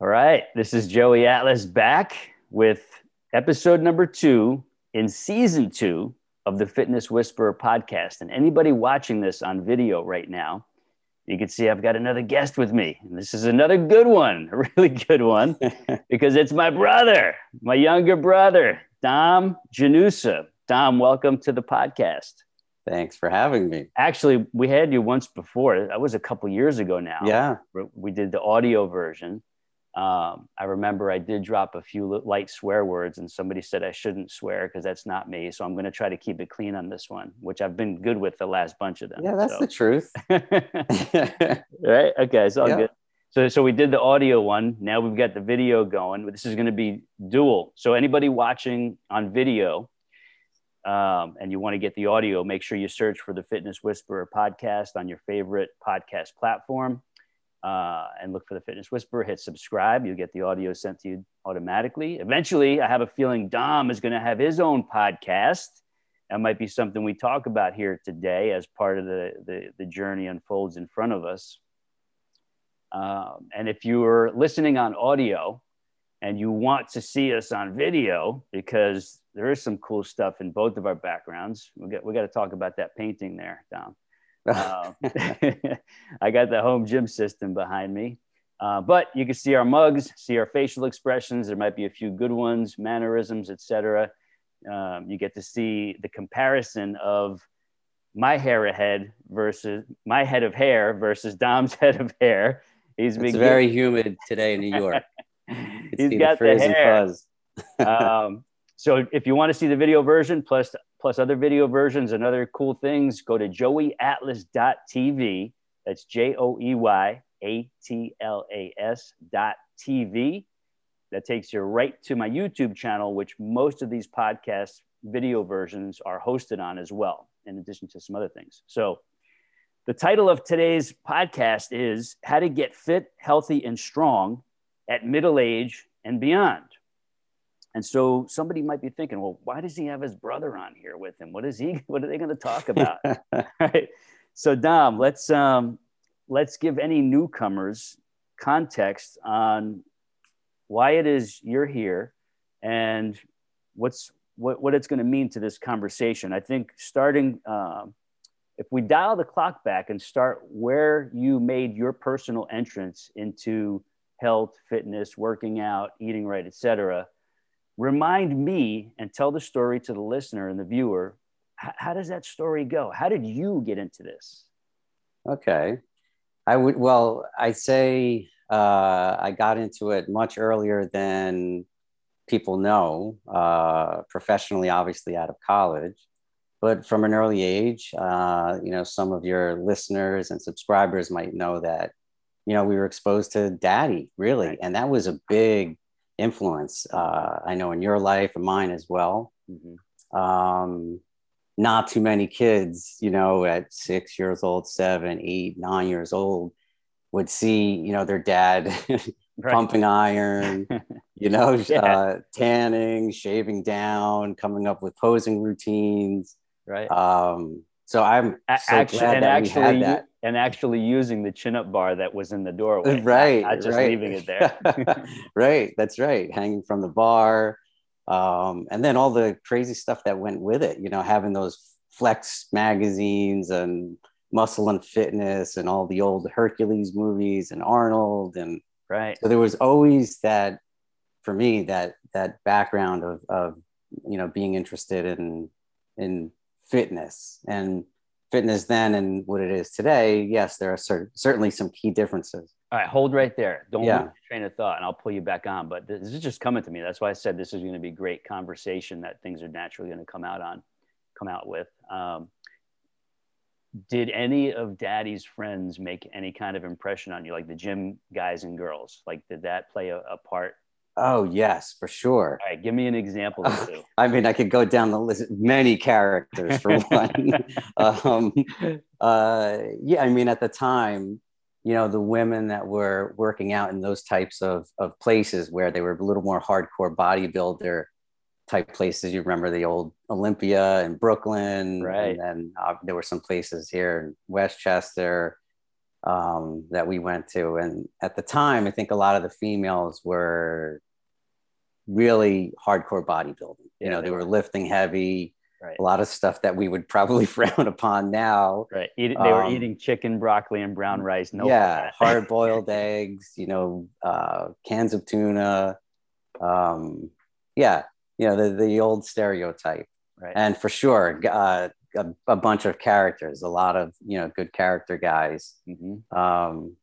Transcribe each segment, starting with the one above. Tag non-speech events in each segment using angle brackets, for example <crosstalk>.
All right, this is Joey Atlas back with episode number two in season two of the Fitness Whisperer podcast. And anybody watching this on video right now, you can see I've got another guest with me. And this is another good one, <laughs> a really good one, <laughs> because it's my brother, my younger brother, Dom Janusa. Dom, welcome to the podcast. Thanks for having me. Actually, we had you once before. That was a couple years ago now. Yeah. We did the audio version. Um, I remember I did drop a few light swear words, and somebody said I shouldn't swear because that's not me. So I'm going to try to keep it clean on this one, which I've been good with the last bunch of them. Yeah, that's so. the truth. <laughs> <laughs> right? Okay, it's all yeah. good. So, so we did the audio one. Now we've got the video going. This is going to be dual. So anybody watching on video, um, and you want to get the audio, make sure you search for the Fitness Whisperer podcast on your favorite podcast platform uh, and look for the Fitness Whisperer. Hit subscribe. You'll get the audio sent to you automatically. Eventually, I have a feeling Dom is going to have his own podcast. That might be something we talk about here today as part of the, the, the journey unfolds in front of us. Um, and if you're listening on audio and you want to see us on video, because there is some cool stuff in both of our backgrounds, we got, we got to talk about that painting there, Dom. Uh, <laughs> I got the home gym system behind me. Uh, but you can see our mugs, see our facial expressions. There might be a few good ones, mannerisms, etc. Um, you get to see the comparison of my hair ahead versus my head of hair versus Dom's <laughs> head of hair. He's it's very humid today in New York. <laughs> He's got the, the hair. um, so if you want to see the video version plus plus other video versions and other cool things, go to joeyatlas.tv. That's J O E Y A T L A S dot TV. That takes you right to my YouTube channel, which most of these podcast video versions are hosted on as well, in addition to some other things. So, the title of today's podcast is How to Get Fit, Healthy, and Strong at Middle Age and Beyond. And so somebody might be thinking, well, why does he have his brother on here with him? What is he? <laughs> What are they going to talk <laughs> about? right. So Dom, let's um, let's give any newcomers context on why it is you're here and what's what, what it's going to mean to this conversation. I think starting um, if we dial the clock back and start where you made your personal entrance into health, fitness, working out, eating right, etc remind me and tell the story to the listener and the viewer. H- how does that story go? How did you get into this? Okay. I would, well, I say uh, I got into it much earlier than people know, uh, professionally, obviously out of college. But from an early age, uh, you know, some of your listeners and subscribers might know that, you know, we were exposed to daddy, really. And that was a big influence. Uh, I know in your life and mine as well. Mm-hmm. Um, not too many kids, you know, at six years old, seven, eight, nine years old, would see, you know, their dad <laughs> right. pumping iron, <laughs> you know, yeah. uh, tanning, shaving down, coming up with posing routines. Right. Um, so I'm so actually, glad that actually, we had that. And actually using the chin up bar that was in the doorway. <laughs> Right. Not, not just right. leaving it there. <laughs> right. That's right. Hanging from the bar. Um, and then all the crazy stuff that went with it, you know, having those flex magazines and muscle and fitness and all the old Hercules movies and Arnold. And right. So there was always that, for me, that, that background of, of, you know, being interested in, in fitness and fitness then and what it is today, yes, there are cer- certainly some key differences. All right, hold right there. Don't yeah. train of thought, and I'll pull you back on. But this is just coming to me. That's why I said this is going to be great conversation that things are naturally going to come out on, come out with. Um, did any of Daddy's friends make any kind of impression on you, like the gym guys and girls? Like, did that play a, a part Oh yes, for sure. All right, give me an example or two. <laughs> I mean, I could go down the list. Many characters for <laughs> one. <laughs> um, uh, yeah, I mean, at the time, you know, the women that were working out in those types of of places where they were a little more hardcore bodybuilder type places. You remember the old Olympia in Brooklyn, right? And then uh, there were some places here in Westchester. um, that we went to. And at the time, I think a lot of the females were really hardcore bodybuilding. You know, they, were, lifting heavy. Right. A lot of stuff that we would probably <laughs> frown upon now. Right. Eat, they um, were eating chicken, broccoli, and brown rice. No. Yeah. <laughs> hard boiled eggs. You know, uh, cans of tuna. Um, yeah. You know the the old stereotype. Right. And for sure, uh, a, a, bunch of characters, a lot of you know good character guys. Mm-hmm. Um,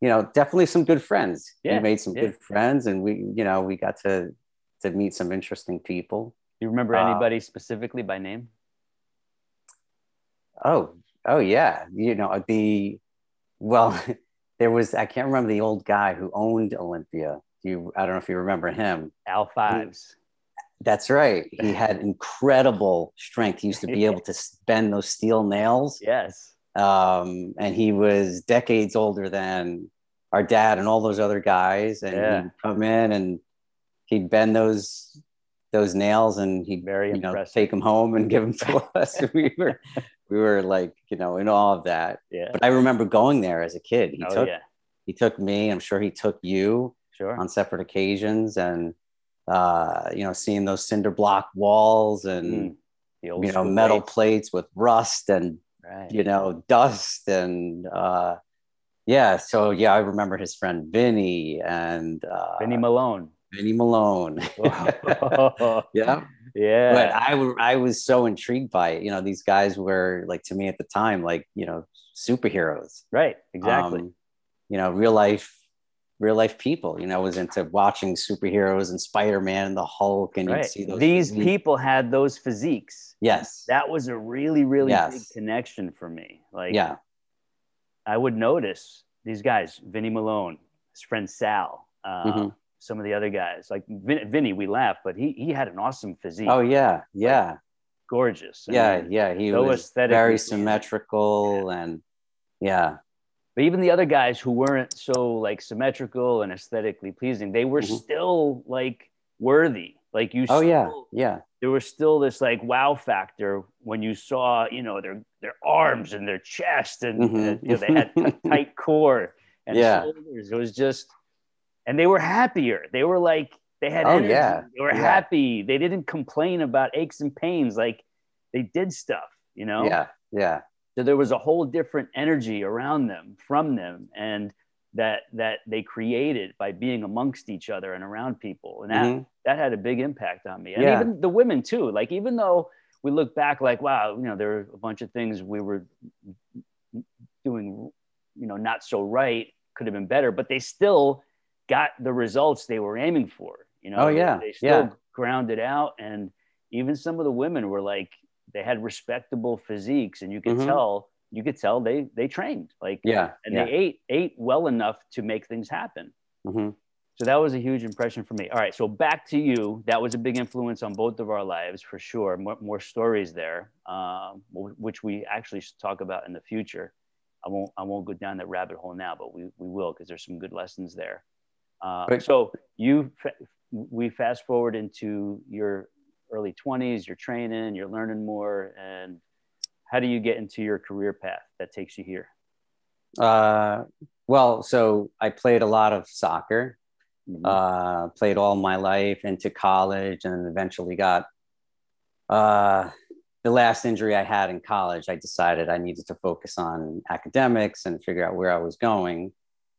you know, definitely some good friends. Yeah, we made some yeah. good friends, and we you know we got to to meet some interesting people. You remember uh, anybody uh, specifically by name? Oh, oh yeah. You know the well, <laughs> there was I can't remember the old guy who owned Olympia. You I don't know if you remember him. Al Fives. That's right. He <laughs> had incredible strength. He used to be <laughs> able to bend those steel nails. Yes. Um, and he was decades older than our dad and all those other guys. And yeah. he'd come in and he'd bend those those nails and he'd very you know take them home and give them to <laughs> us. <laughs> we were we were like you know in all of that. Yeah. But I remember going there as a kid. He oh, took yeah. he took me. I'm sure he took you. Sure. On separate occasions and uh, you know, seeing those cinder block walls and mm, you know metal plates. plates with rust and right. you know dust and uh, yeah. So yeah, I remember his friend Vinny and uh, Vinny Malone. Vinny Malone. <laughs> yeah. Yeah. But I, I was so intrigued by it. You know, these guys were like to me at the time, like, you know, superheroes. Right. Exactly. Um, you know, real life real life people. You know, was into watching superheroes and Spider Man and the Hulk, and right. you'd see those. These physiques. people had those physiques. Yes, that was a really, really yes. big connection for me. Like, yeah, I would notice these guys, Vinny Malone, his friend Sal. Uh, mm-hmm. Some of the other guys, like Vin- Vinny, we laugh, but he he had an awesome physique. Oh yeah, yeah, like, gorgeous. I yeah, mean, yeah, he was very symmetrical yeah. and yeah but even the other guys who weren't so like symmetrical and aesthetically pleasing they were mm-hmm. still like worthy. Like you oh still, yeah. yeah there was still this like wow factor when you saw you know their their arms and their chest and, mm-hmm. you know they had a <laughs> tight core and yeah. shoulders. It was just and they were happier. They were like they had oh, energy. yeah. They were yeah. happy. They didn't complain about aches and pains. Like they did stuff you know? Yeah. Yeah so there was a whole different energy around them from them and that that they created by being amongst each other and around people and that mm-hmm. that had a big impact on me and yeah. even the women too like even though we look back like wow you know there are a bunch of things we were doing you know not so right could have been better but they still got the results they were aiming for you know oh yeah they still yeah. grounded out and even some of the women were like they had respectable physiques and you could mm-hmm. tell you could tell they they trained like yeah and yeah. they ate ate well enough to make things happen. Mm-hmm. so that was a huge impression for me. All right so back to you. That was a big influence on both of our lives for sure. More, more stories there um, which we actually should talk about in the future. I won't i won't go down that rabbit hole now but we, we will because there's some good lessons there. Uh, so you we fast forward into your early 20s, you're training, you're learning more, and how do you get into your career path that takes you here? Uh, well, so I played a lot of soccer, mm-hmm. uh, played all my life into college, and eventually got uh, the last injury I had in college. I decided I needed to focus on academics and figure out where I was going.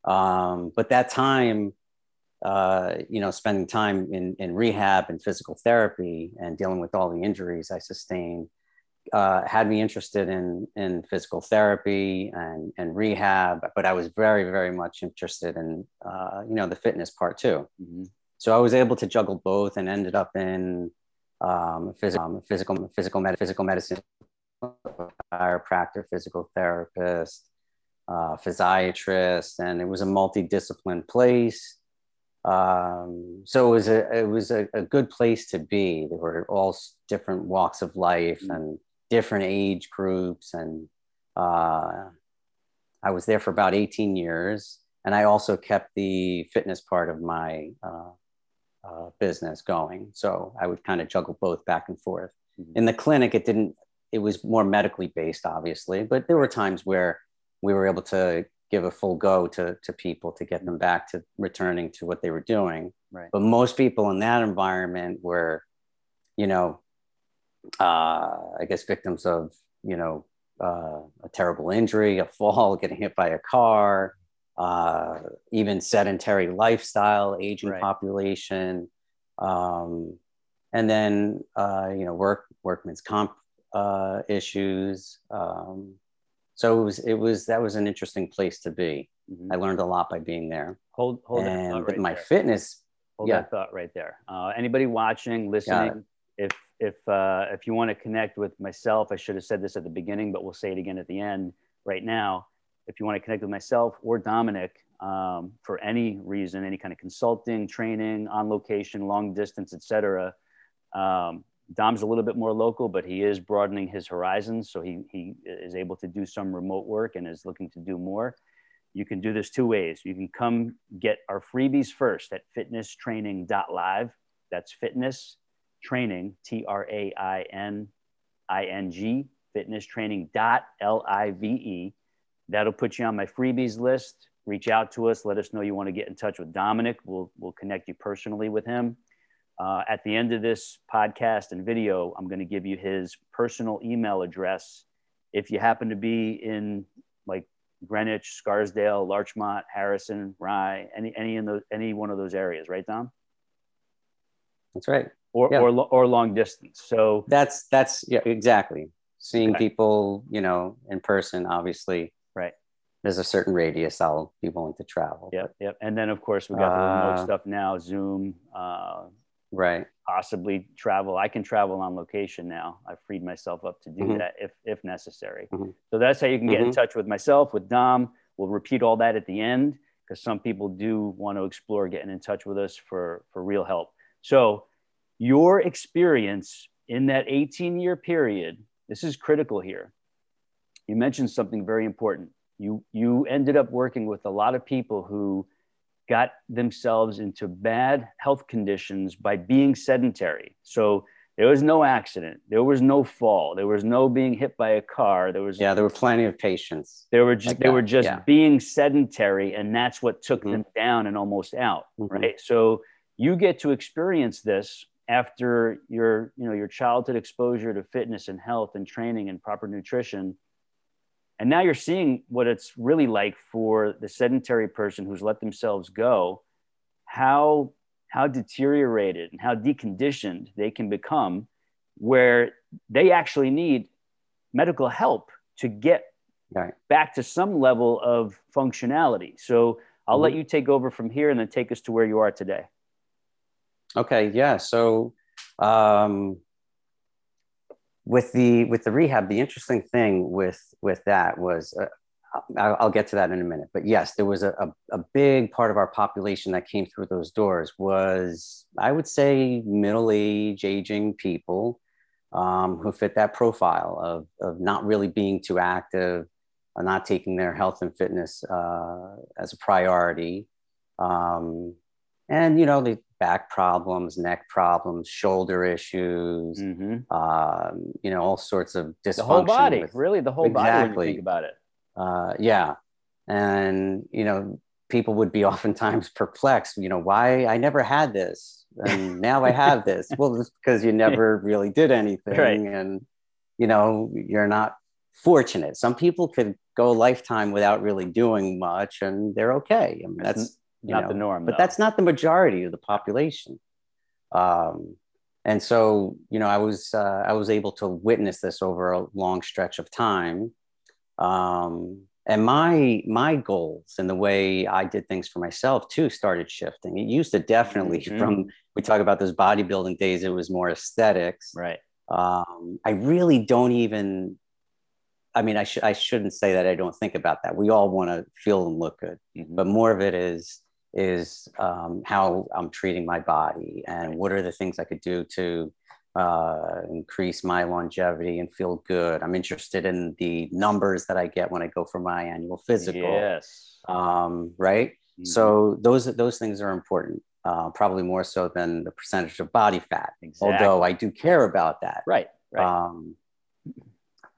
Um, but that time, uh, you know, spending time in, in rehab and physical therapy and dealing with all the injuries I sustained uh, had me interested in, in physical therapy and, and rehab, but I was very, very much interested in, uh, you know, the fitness part too. Mm-hmm. So I was able to juggle both and ended up in um, physical, um, physical, physical, med- physical medicine, chiropractor, physical therapist, uh, physiatrist, and it was a multidiscipline place um, so it was a it was a, a, good place to be. There were all different walks of life mm-hmm. and different age groups, and uh, I was there for about 18 years. And I also kept the fitness part of my uh, uh, business going. So I would kind of juggle both back and forth. Mm-hmm. In the clinic, it didn't. It was more medically based, obviously, but there were times where we were able to give a full go to to people to get them back to returning to what they were doing. Right. But most people in that environment were, you know, uh, I guess victims of you know uh, a terrible injury, a fall, <laughs> getting hit by a car, uh, even sedentary lifestyle, aging right. population, um, and then uh, you know work workman's comp uh, issues. Um, so it was it was that was an interesting place to be. Mm-hmm. I learned a lot by being there. Hold hold and right my there. fitness. Hold yeah. that thought right there. Uh, anybody watching, listening, if if uh, if you want to connect with myself, I should have said this at the beginning, but we'll say it again at the end. Right now, if you want to connect with myself or Dominic um, for any reason, any kind of consulting, training, on location, long distance, etc. Um, Dom's a little bit more local, but he is broadening his horizons, so he he is able to do some remote work and is looking to do more. You can do this two ways. You can come get our freebies first at fitnesstraining.live. That's fitness training, T R A I N I N G, fitness training L I V E. That'll put you on my freebies list. Reach out to us. Let us know you want to get in touch with Dominic. We'll, we'll connect you personally with him. Uh, at the end of this podcast and video, I'm going to give you his personal email address. If you happen to be in like Greenwich, Scarsdale, Larchmont, Harrison, Rye, any any in those any one of those areas, right, Dom? That's right or yeah. or or long distance. So that's that's yeah exactly seeing okay. people you know in person. Obviously, right. There's a certain radius I'll be willing to travel. Yep, yep. And then of course we got the remote uh, stuff now, Zoom. Uh, right. Possibly travel. I can travel on location now. I've freed myself up to do mm-hmm. that if if necessary. Mm-hmm. So that's how you can get mm-hmm. in touch with myself, with Dom. We'll repeat all that at the end because some people do want to explore getting in touch with us for for real help. So your experience in that 18 year period, this is critical here. You mentioned something very important. You, you ended up working with a lot of people who got themselves into bad health conditions by being sedentary. So there was no accident. There was no fall. There was no being hit by a car. There was yeah. There were plenty of patients. They were just like they were just yeah. being sedentary, and that's what took mm-hmm. them down and almost out. Mm-hmm. Right. So you get to experience this after your you know your childhood exposure to fitness and health and training and proper nutrition and now you're seeing what it's really like for the sedentary person who's let themselves go how how deteriorated and how deconditioned they can become where they actually need medical help to get right. back to some level of functionality so i'll mm-hmm. let you take over from here and then take us to where you are today Okay, yeah. So um, with the with the rehab, the interesting thing with with that was uh, I'll, get to that in a minute. But yes, there was a, a, a, big part of our population that came through those doors was I would say middle age, aging people um, who fit that profile of of not really being too active, uh, not taking their health and fitness uh, as a priority. Um, and you know they back problems, neck problems, shoulder issues, mm-hmm. um, you know, all sorts of dysfunction. The whole body, with, really, the whole exactly. body think about it. Uh, yeah. And, you know, people would be <laughs> oftentimes perplexed, you know, why I never had this and <laughs> now I have this. well, it's because you never <laughs> really did anything. Right. And, you know, you're not fortunate. Some people could go a lifetime without really doing much and they're okay. I mean, that's not know, the norm. But that's not the majority of the population. Um, and so, you know, I was uh, I was able to witness this over a long stretch of time. Um, and my my goals and the way I did things for myself too started shifting. It used to definitely <laughs> mm-hmm. from we talk about those bodybuilding days. It was more aesthetics, right? Um, I really don't even. I mean, I should I shouldn't say that I don't think about that. We all want to feel and look good, mm-hmm. but more of it is is um, how I'm treating my body and what are the things I could do to uh, increase my longevity and feel good. I'm interested in the numbers that I get when I go for my annual physical. Yes. Um, right. Mm-hmm. So those those things are important. Uh, probably more so than the percentage of body fat. Exactly. Although I do care about that. Right. Right. Um,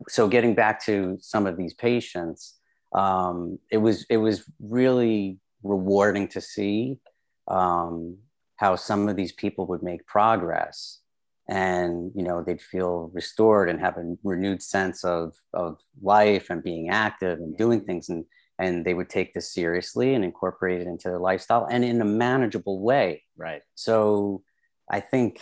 so getting back to some of these patients, um, it was it was really rewarding to see um, how some of these people would make progress. And you know they'd feel restored and have a renewed sense of of life and being active and doing things. And and they would take this seriously and incorporate it into their lifestyle and in a manageable way. Right. So i think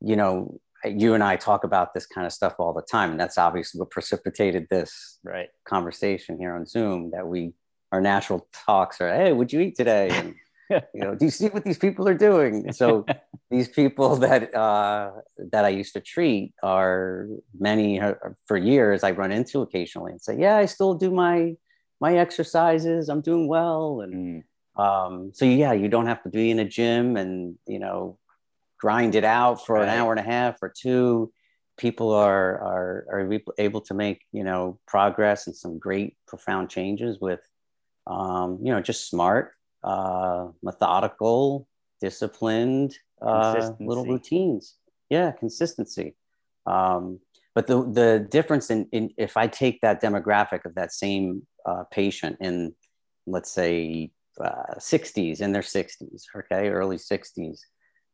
you know you and i talk about this kind of stuff all the time. And that's obviously what precipitated this right. conversation here on zoom that we our natural talks are hey what'd you eat today? And you know do you see what these people are doing? So <laughs> these people that uh, that i used to treat are many uh, for years i run into occasionally and say yeah i still do my my exercises. I'm doing well. And mm. um, so yeah you don't have to be in a gym and you know grind it out for right. an hour and a half or two. People are are are able to make you know progress and some great profound changes with um, you know just smart uh, methodical, disciplined uh, little routines. Yeah, consistency. Um, but the the difference in, in if I take that demographic of that same uh, patient in, let's say, uh, 60s in their 60s, okay, early 60s,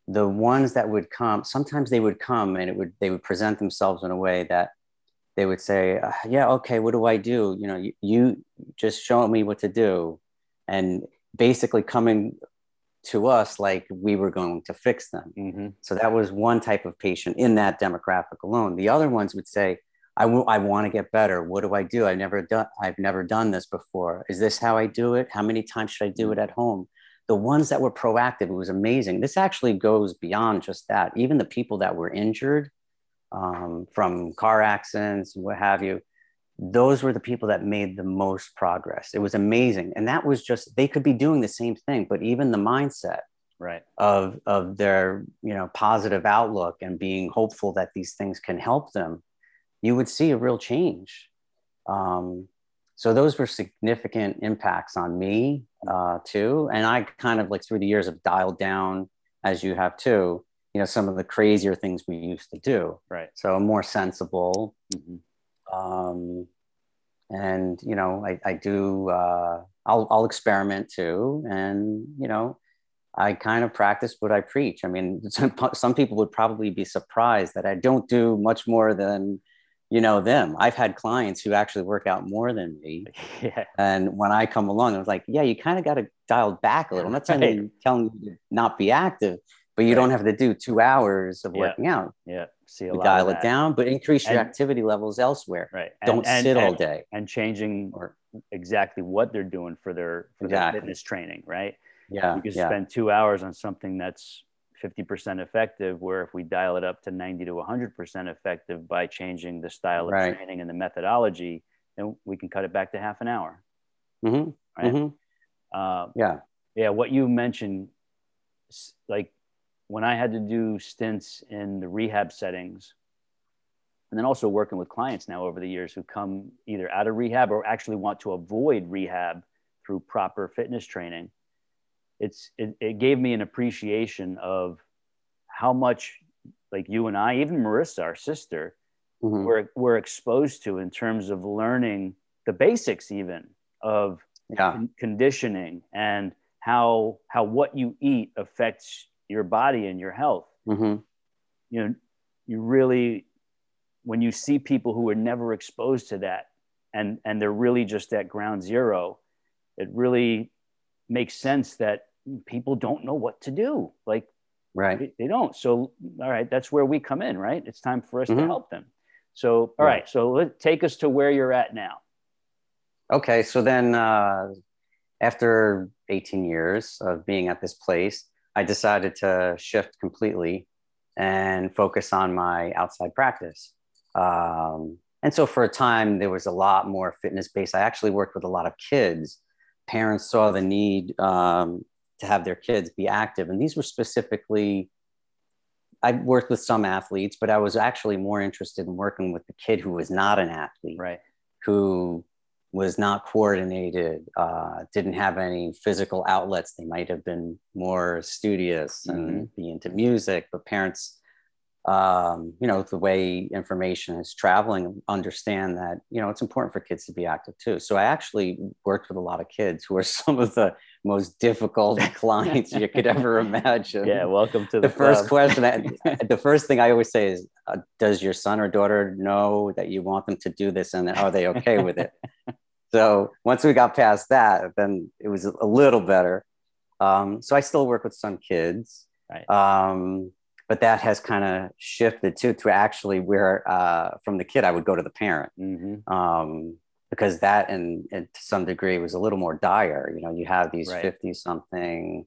the ones that would come, sometimes they would come and it would they would present themselves in a way that they would say, uh, "Yeah, okay, what do I do? You know, you, you just show me what to do," and basically coming to us like we were going to fix them. Mm-hmm. So that was one type of patient in that demographic alone. The other ones would say, I, w- I want to get better. What do I do? I've never done, I've never done this before. Is this how I do it? How many times should I do it at home? The ones that were proactive, it was amazing. This actually goes beyond just that. Even the people that were injured um, from car accidents what have you, those were the people that made the most progress. It was amazing. And that was just, they could be doing the same thing, but even the mindset right of of their you know positive outlook and being hopeful that these things can help them you would see a real change um, so those were significant impacts on me uh, too and i kind of like through the years have dialed down as you have too you know some of the crazier things we used to do right so more sensible mm-hmm um, and you know I, I do uh, I'll, I'll experiment too and you know I kind of practice what I preach. I mean, <laughs> some, some people would probably be surprised that I don't do much more than, you know, them. I've had clients who actually work out more than me. <laughs> Yeah. And when I come along, I was like, yeah, you kind of got to dial back a little. I'm not <laughs> telling, right. telling you to not be active, but you right. don't have to do two hours of yeah. working out. Yeah see a lot dial it down, but increase your and, activity levels elsewhere. Right. Don't and, sit all day. And changing or exactly what they're doing for their for exactly. their fitness training, right? Yeah. You can yeah. spend two hours on something that's 50% effective, where if we dial it up to 90 to 100% effective by changing the style of right. training and the methodology, then we can cut it back to half an hour. Mm-hmm. Right. Mm-hmm. Uh, yeah. Yeah. What you mentioned, like when I had to do stints in the rehab settings, and then also working with clients now over the years who come either out of rehab or actually want to avoid rehab through proper fitness training, it's it, it gave me an appreciation of how much like you and I, even Marissa, our sister, mm-hmm. were, were exposed to in terms of learning the basics even of yeah. con- conditioning and how how what you eat affects your body and your health. Mm-hmm. You know, you really, when you see people who are never exposed to that and, and they're really just at ground zero, it really makes sense that people don't know what to do. Like, right. They, they don't. So, all right, that's where we come in, right? It's time for us mm-hmm. to help them. So, all right. So let take us to where you're at now. Okay. So then, uh, after 18 years of being at this place, I decided to shift completely and focus on my outside practice. Um, and so for a time, there was a lot more fitness based. I actually worked with a lot of kids. Parents saw the need um, to have their kids be active. And these were specifically, I worked with some athletes, but I was actually more interested in working with the kid who was not an athlete, right? Who was not coordinated, uh, didn't have any physical outlets. They might have been more studious and mm-hmm. be into music, but parents um, you know the way information is traveling understand that you know it's important for kids to be active too so i actually worked with a lot of kids who are <laughs> some of the most difficult <laughs> clients you could ever imagine yeah welcome to the, the first question <laughs> the first thing i always say is uh, does your son or daughter know that you want them to do this and are they okay with it so once we got past that then it was a little better um, so i still work with some kids right. um, but that has kind of shifted too to actually where uh, from the kid I would go to the parent mm-hmm. um, because that and, and, to some degree was a little more dire. You know, you have these fifty right. something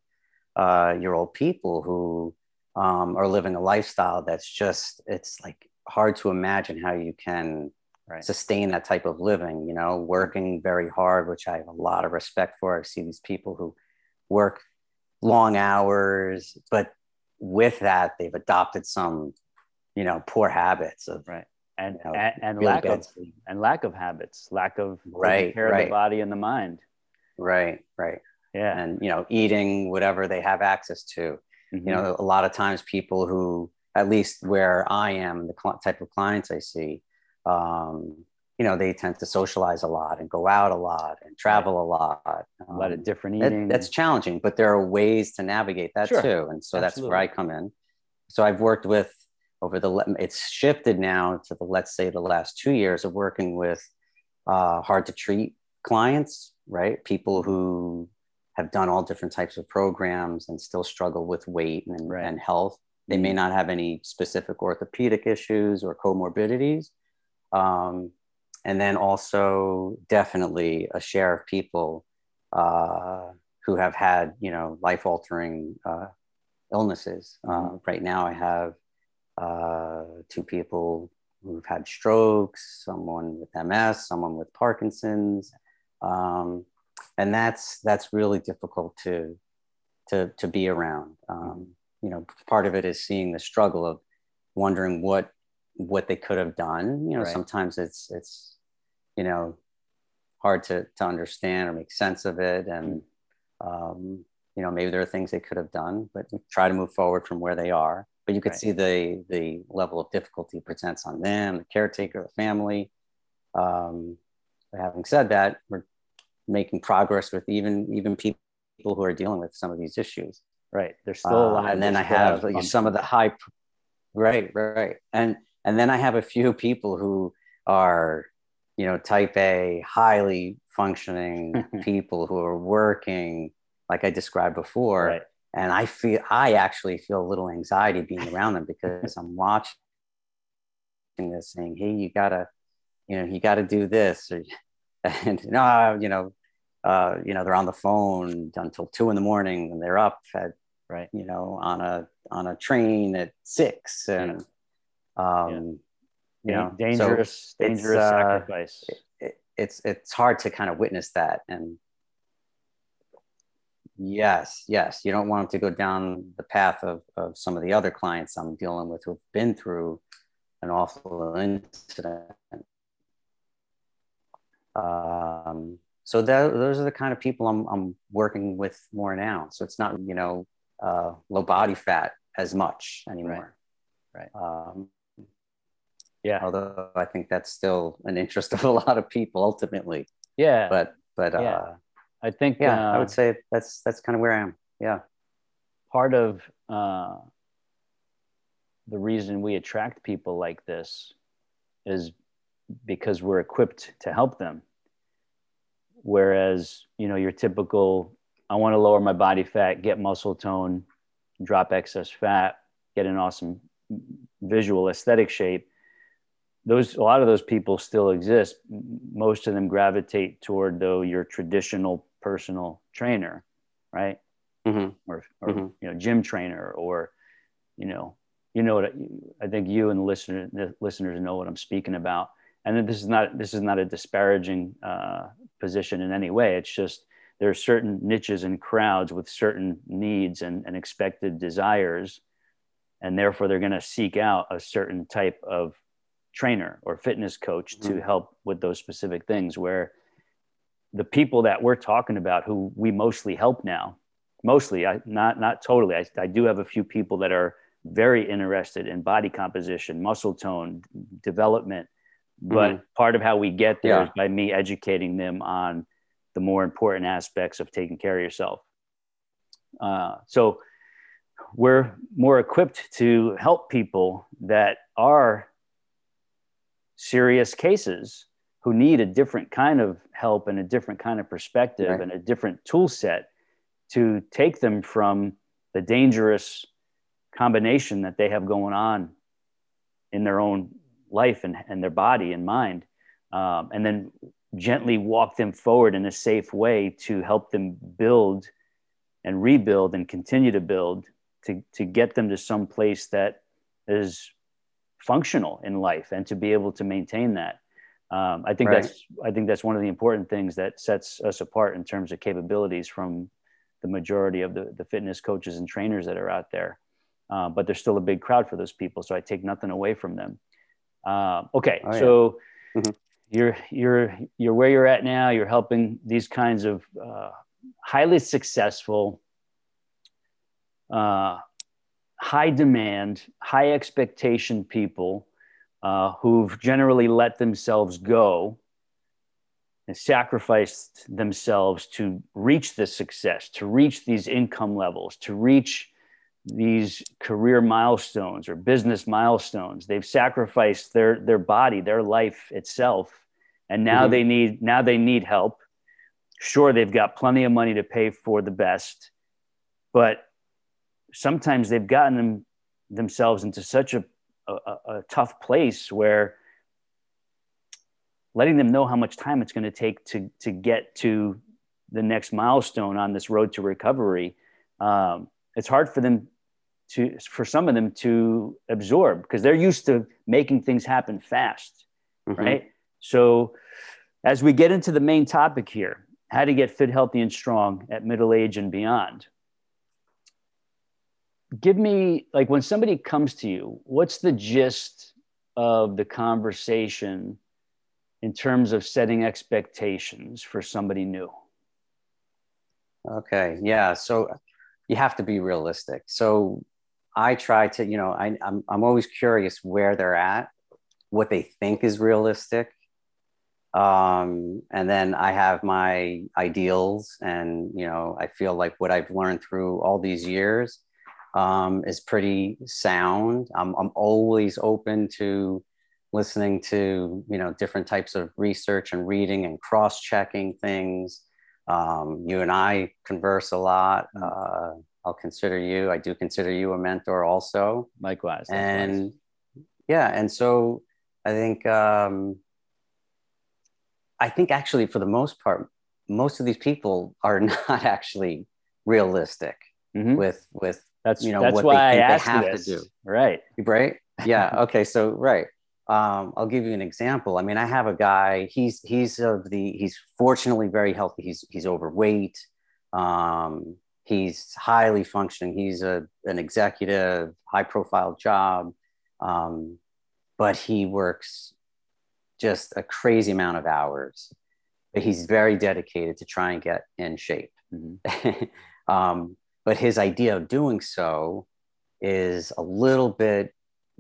uh, year old people who um, are living a lifestyle that's just it's like hard to imagine how you can right. sustain that type of living. You know, working very hard, which I have a lot of respect for. I see these people who work long hours, but with that, they've adopted some, you know, poor habits of right and you know, and, and really lack of sleep. and lack of habits, lack of right, care right. of the body and the mind. Right, right. Yeah, and you know, eating whatever they have access to. Mm-hmm. You know, a lot of times people who, at least where I am, the type of clients I see, um, you know, they tend to socialize a lot and go out a lot and travel a lot. Um, a lot of um, different eating. that's challenging, but there are ways to navigate that sure. too. And so Absolutely. that's where I come in. So I've worked with over the, it's shifted now to the, let's say the last two years of working with uh, hard to treat clients, right? People who have done all different types of programs and still struggle with weight and, right. and health. They may mm-hmm. not have any specific orthopedic issues or comorbidities. Um, and then also definitely a share of people uh, who have had you know life altering uh, illnesses. Uh, right now, I have uh, two people who've had strokes, someone with MS, someone with Parkinson's, um, and that's that's really difficult to to to be around. Um, you know, part of it is seeing the struggle of wondering what what they could have done. You know, right. sometimes it's it's you know hard to to understand or make sense of it. And um, you know maybe there are things they could have done but try to move forward from where they are. But you could right. see the the level of difficulty presents on them the caretaker the family. Um, having said that we're making progress with even even people who are dealing with some of these issues. Right. There's still a lot uh, and then i have like, some of the high right right. And and then i have a few people who are you know, type A, highly functioning <laughs> people who are working, like I described before. Right. And I feel, I actually feel a little anxiety being around them because <laughs> I'm watching this saying, hey, you gotta, you know, you gotta do this. Or, <laughs> and, you know, you know, uh, you know, they're on the phone until two in the morning and they're up at, right. you know, on a, on a train at six. And, yeah. Um, yeah. you know dangerous so dangerous uh, sacrifice. it, it's it's hard to kind of witness that and yes yes. You don't want to go down the path of, of some of the other clients i'm dealing with who've been through an awful incident. Um, so that, those are the kind of people I'm, I'm working with more now. So it's not you know uh, low body fat as much anymore. Right, right. Um, yeah. Although I think that's still an interest <laughs> of a lot of people ultimately. Yeah. But but yeah. uh I think yeah, uh, I would say that's that's kind of where I am. Yeah. Part of uh the reason we attract people like this is because we're equipped to help them. Whereas, you know, your typical I want to lower my body fat, get muscle tone, drop excess fat, get an awesome visual aesthetic shape those a lot of those people still exist most of them gravitate toward though your traditional personal trainer right mm-hmm. or, or mm-hmm. you know gym trainer or you know you know what i think you and the listener the listeners know what i'm speaking about and this is not this is not a disparaging uh, position in any way it's just there are certain niches and crowds with certain needs and, and expected desires and therefore they're going to seek out a certain type of trainer or fitness coach mm-hmm. to help with those specific things where the people that we're talking about who we mostly help now mostly I, not not totally I, I do have a few people that are very interested in body composition, muscle tone, development. But mm-hmm. part of how we get there yeah. is by me educating them on the more important aspects of taking care of yourself. Uh, so we're more equipped to help people that are serious cases who need a different kind of help and a different kind of perspective right. and a different tool set to take them from the dangerous combination that they have going on in their own life and, and their body and mind um, and then gently walk them forward in a safe way to help them build and rebuild and continue to build to, to get them to some place that is functional in life and to be able to maintain that um, i think right. that's i think that's one of the important things that sets us apart in terms of capabilities from the majority of the, the fitness coaches and trainers that are out there uh, but there's still a big crowd for those people so i take nothing away from them uh, okay oh, yeah. so mm-hmm. you're you're you're where you're at now you're helping these kinds of uh, highly successful uh, high demand high expectation people uh, who've generally let themselves go and sacrificed themselves to reach this success, to reach these income levels, to reach these career milestones or business milestones. They've sacrificed their their body, their life itself, and now mm-hmm. they need now they need help. Sure, they've got plenty of money to pay for the best, but sometimes they've gotten them themselves into such a, a, a tough place where letting them know how much time it's going to take to to get to the next milestone on this road to recovery. Um, it's hard for them to for some of them to absorb because they're used to making things happen fast, mm-hmm. right? So as we get into the main topic here, how to get fit, healthy, and strong at middle age and beyond. Give me like when somebody comes to you, what's the gist of the conversation in terms of setting expectations for somebody new? Okay, yeah. So you have to be realistic. So I try to, you know, I, I'm, I'm always curious where they're at, what they think is realistic. Um, and then I have my ideals, and, you know, I feel like what I've learned through all these years um, is pretty sound. I'm, I'm always open to listening to you know different types of research and reading and cross-checking things um, you and i converse a lot mm. uh, i'll consider you i do consider you a mentor also likewise, likewise. and yeah and so i think um, i think actually for the most part most of these people are <laughs> not actually realistic mm-hmm. with with that's you know that's what why I they have this. to do right right yeah <laughs> okay so right um, I'll give you an example. I mean, I have a guy. He's he's of the he's fortunately very healthy. He's he's overweight. Um, he's highly functioning. He's a an executive, high profile job, um, but he works just a crazy amount of hours. But he's very dedicated to try and get in shape. Mm-hmm. <laughs> Um, but his idea of doing so is a little bit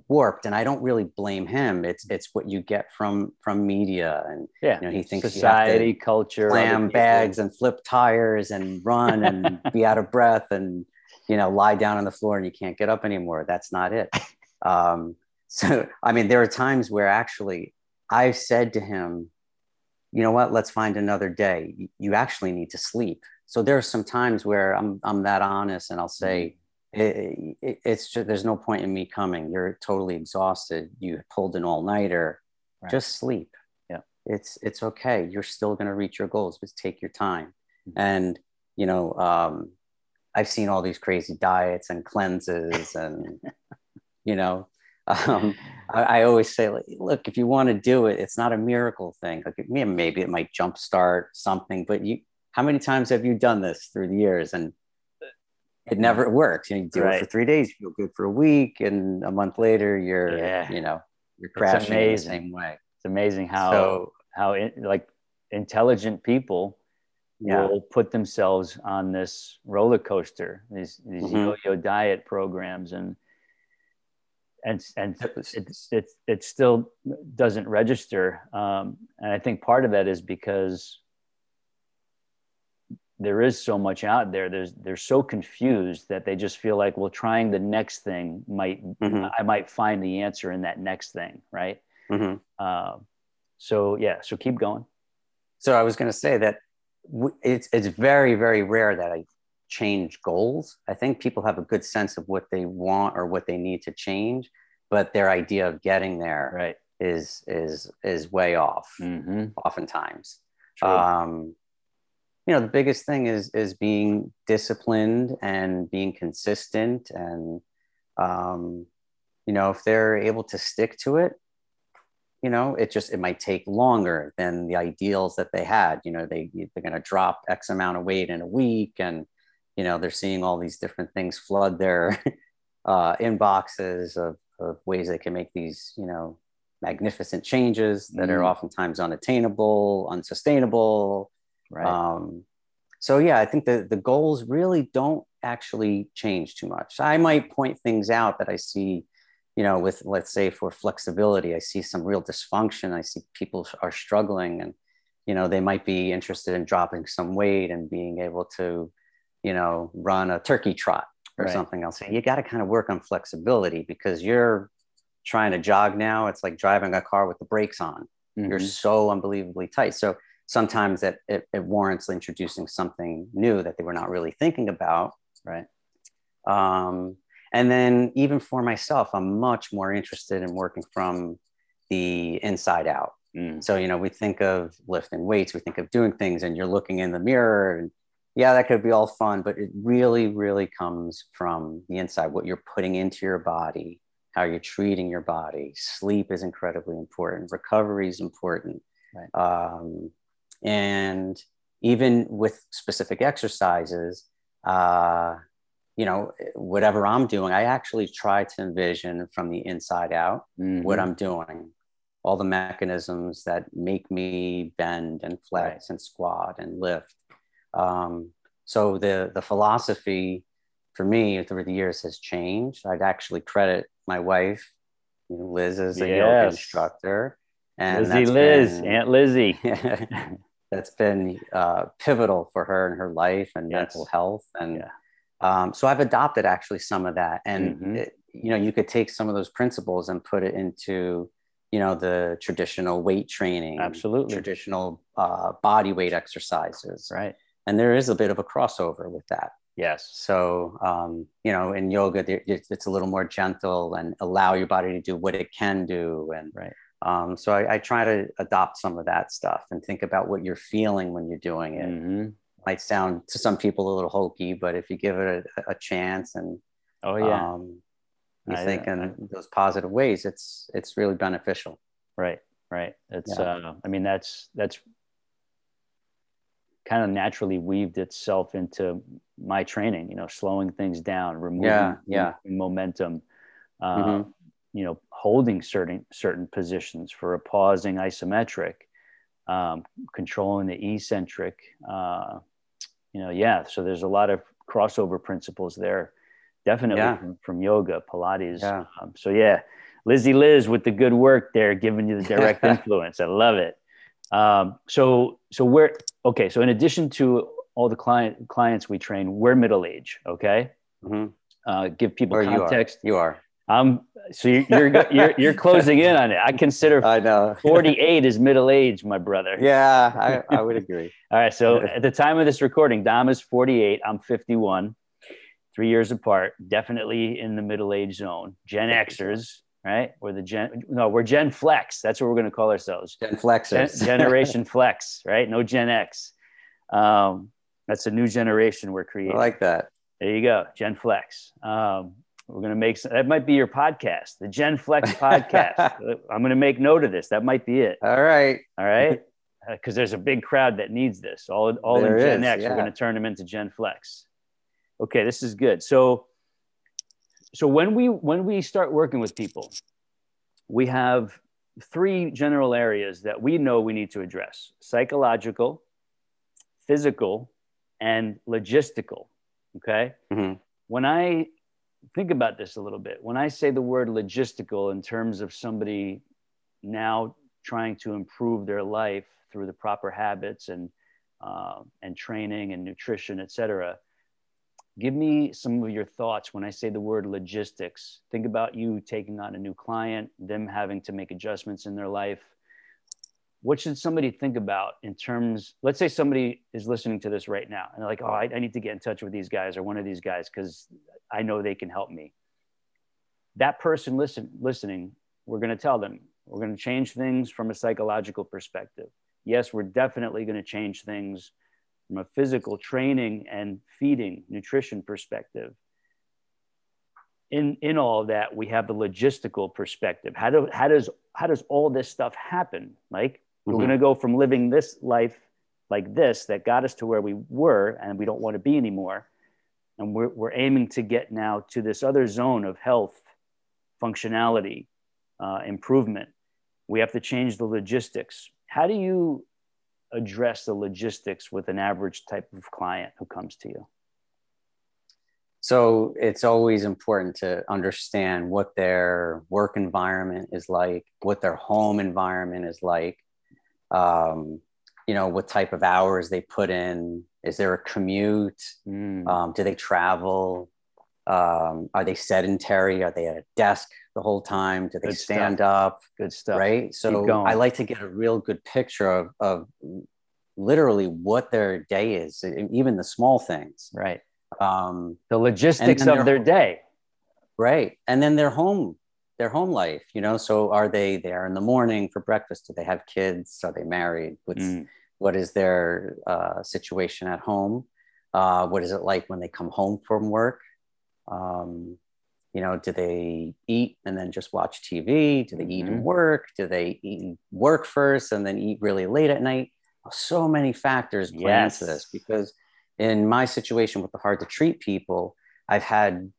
warped and i don't really blame him. It's it's what you get from from media and yeah. you know he thinks society culture slam bags and flip tires and run and <laughs> be out of breath and you know lie down on the floor and you can't get up anymore. That's not it. <laughs> Um, so i mean there are times where actually i've said to him you know what? Let's find another day. You actually need to sleep so there are some times where i'm i'm that honest and i'll say mm-hmm. It, it, it's just there's no point in me coming. You're totally exhausted. You pulled an all-nighter. Right. just sleep. Yeah. It's it's okay. You're still going to reach your goals just take your time. Mm-hmm. and you know um, i've seen all these crazy diets and cleanses and <laughs> you know um, I, I, always say like, look if you want to do it it's not a miracle thing. Like maybe it might jumpstart something but you how many times have you done this through the years and it never works. You, know, you do right. it for three days, you feel good for a week, and a month later, you're yeah. you know you're crashing in the same way. It's amazing how so, how in, like intelligent people yeah. will put themselves on this roller coaster, these these mm-hmm. yo-yo diet programs, and and and it, it, it still doesn't register um, and i think part of that is because there is so much out there there's they're so confused that they just feel like well trying the next thing might mm-hmm. i might find the answer in that next thing right mm-hmm. uh, so yeah so keep going so i was going to say that w- it's it's very very rare that i change goals i think people have a good sense of what they want or what they need to change but their idea of getting there right. is is is way off mm-hmm. oftentimes True. um you know the biggest thing is is being disciplined and being consistent and um, you know if they're able to stick to it you know it just it might take longer than the ideals that they had you know they they're going to drop x amount of weight in a week and you know they're seeing all these different things flood their <laughs> uh, inboxes of, of ways they can make these you know magnificent changes that mm. are oftentimes unattainable unsustainable Right. Um, so yeah, I think the the goals really don't actually change too much. I might point things out that I see, you know, with let's say for flexibility, I see some real dysfunction. I see people are struggling, and you know, they might be interested in dropping some weight and being able to, you know, run a turkey trot or right. something else. You got to kind of work on flexibility because you're trying to jog now. It's like driving a car with the brakes on. Mm-hmm. You're so unbelievably tight. So sometimes it, it, it, warrants introducing something new that they were not really thinking about right? Um, and then even for myself i'm much more interested in working from the inside out. Mm. so you know we think of lifting weights we think of doing things and you're looking in the mirror and yeah that could be all fun but it really really comes from the inside what you're putting into your body how you're treating your body. Sleep is incredibly important. Recovery is important. Right. um, and even with specific exercises, uh, you know, whatever I'm doing, I actually try to envision from the inside out mm-hmm. what I'm doing, all the mechanisms that make me bend and flex right. and squat and lift. Um, so the the philosophy for me through the years has changed. I'd actually credit my wife, you know, Liz, as a yes. yoga instructor. And Lizzie Liz, been, Aunt Lizzie. <laughs> that's been uh, pivotal for her in her life and yes. mental health. And yeah. um, so I've adopted actually some of that. And, mm-hmm. it, you know, you could take some of those principles and put it into, you know, the traditional weight training, absolutely traditional uh, body weight exercises. Right. And there is a bit of a crossover with that. Yes. So, um, you know, in yoga, it's a little more gentle and allow your body to do what it can do. And, right. Um, so I, I, try to adopt some of that stuff and think about what you're feeling when you're doing it. Mm-hmm. Might sound to some people a little hokey, but if you give it a, a chance and oh yeah, um, you I, think in those positive ways, it's it's really beneficial. Right, right. It's yeah. uh, I mean that's that's kind of naturally weaved itself into my training. You know, slowing things down, removing yeah, yeah. momentum. Uh, mm-hmm you know, holding certain certain positions for a pausing isometric, um, controlling the eccentric. Uh, you know, yeah. So there's a lot of crossover principles there, definitely yeah. from, from, yoga, Pilates. Yeah. Um, so yeah, Lizzie Liz with the good work there, giving you the direct <laughs> influence. I love it. Um, so so we're okay. So in addition to all the client clients we train, we're middle age. Okay. Mm-hmm. Uh, give people or context. You are. You are. Um, so you're, you're, you're, you're, closing in on it. I consider <laughs> I know 48 is middle age, my brother. Yeah, I, I would agree. <laughs> All right. So at the time of this recording, Dom is 48. I'm 51, three years apart, definitely in the middle age zone. Gen Xers, right? We're the Gen, no, we're Gen Flex. That's what we're going to call ourselves. Gen Flexers. Gen, generation <laughs> Flex, right? No Gen X. Um, that's a new generation we're creating. I like that. There you go. Gen Flex. Um, we're going to make that might be your podcast, the Gen Flex podcast. <laughs> I'm going to make note of this. That might be it. All right. All right. Because <laughs> uh, there's a big crowd that needs this. All, all there in Gen is, X, yeah. we're going to turn them into Gen Flex. Okay, this is good. So, so when we when we start working with people, we have three general areas that we know we need to address: psychological, physical, and logistical. Okay. Mm-hmm. When I think about this a little bit. When I say the word logistical in terms of somebody now trying to improve their life through the proper habits and uh, and training and nutrition, et cetera, give me some of your thoughts when I say the word logistics. Think about you taking on a new client, them having to make adjustments in their life. What should somebody think about in terms? Let's say somebody is listening to this right now and they're like, "Oh, I, I need to get in touch with these guys or one of these guys because I know they can help me. That person listen, listening, we're going to tell them, we're going to change things from a psychological perspective. Yes, we're definitely going to change things from a physical training and feeding nutrition perspective. In, in all of that, we have the logistical perspective. How, do, how, does, how does all this stuff happen? Like, mm-hmm. we're going to go from living this life like this that got us to where we were and we don't want to be anymore. And we're, we're aiming to get now to this other zone of health functionality uh, improvement. We have to change the logistics. How do you address the logistics with an average type of client who comes to you? So it's always important to understand what their work environment is like what their home environment is like um, you know what type of hours they put in. Is there a commute? Mm. um, do they travel? Um, are they sedentary? Are they at a desk the whole time? Do they good stand stuff. up? Good stuff. Right? So i like to get a real good picture of, of literally what their day is even the small things. Right. Um, the logistics of their day. Right. And then their home their home life you know? So are they there in the morning for breakfast? Do they have kids? Are they married? What's mm. what is their uh, situation at home? Uh, what is it like when they come home from work? Um, you know do they eat and then just watch tv do they eat mm-hmm. and work? Do they eat work first and then eat really late at night? So many factors play yes. into this because in my situation with the hard to treat people i've had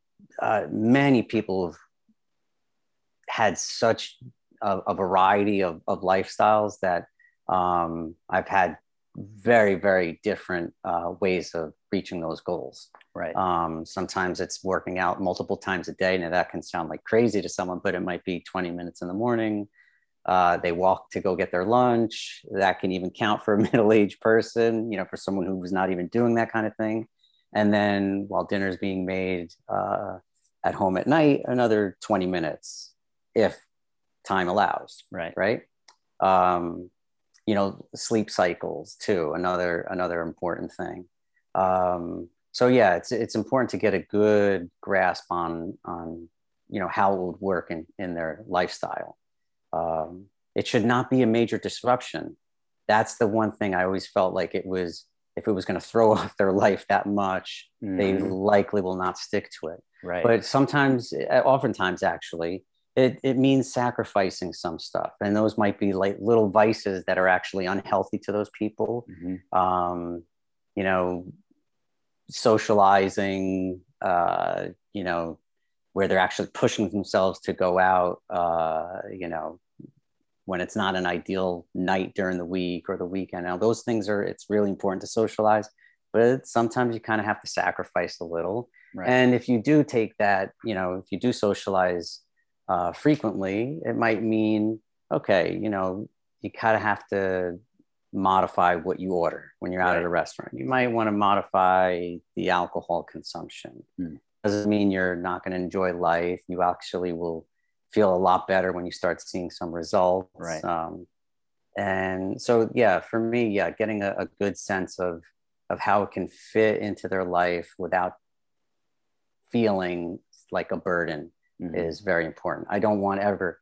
uh, many people had such a, a variety of, of lifestyles that um, I've had very, very different uh, ways of reaching those goals. Right. Um, sometimes it's working out multiple times a day. Now that can sound like crazy to someone, but it might be 20 minutes in the morning. Uh, they walk to go get their lunch. That can even count for a <laughs> middle-aged person, you know, for someone who was not even doing that kind of thing. And then while dinner is being made uh, at home at night, another 20 minutes if time allows. Right. Right. Um, you know, sleep cycles too. Another another important thing. Um, so yeah, it's it's important to get a good grasp on on you know how it would work in in their lifestyle. Um, it should not be a major disruption. That's the one thing I always felt like it was. If it was going to throw <laughs> off their life that much, mm-hmm. they likely will not stick to it. Right. But sometimes, oftentimes, actually, it, it means sacrificing some stuff and those might be like little vices that are actually unhealthy to those people mm-hmm. um, you know socializing uh, you know where they're actually pushing themselves to go out uh, you know when it's not an ideal night during the week or the weekend now those things are it's really important to socialize but sometimes you kind of have to sacrifice a little right. and if you do take that you know if you do socialize uh, frequently, it might mean, okay, you know, you kind of have to modify what you order when you're out right. at a restaurant. You might want to modify the alcohol consumption. Mm. Doesn't mean you're not going to enjoy life. You actually will feel a lot better when you start seeing some results. Right. Um, and so, yeah, for me, yeah, getting a, a good sense of of how it can fit into their life without feeling like a burden mm-hmm. is very important. I don't want ever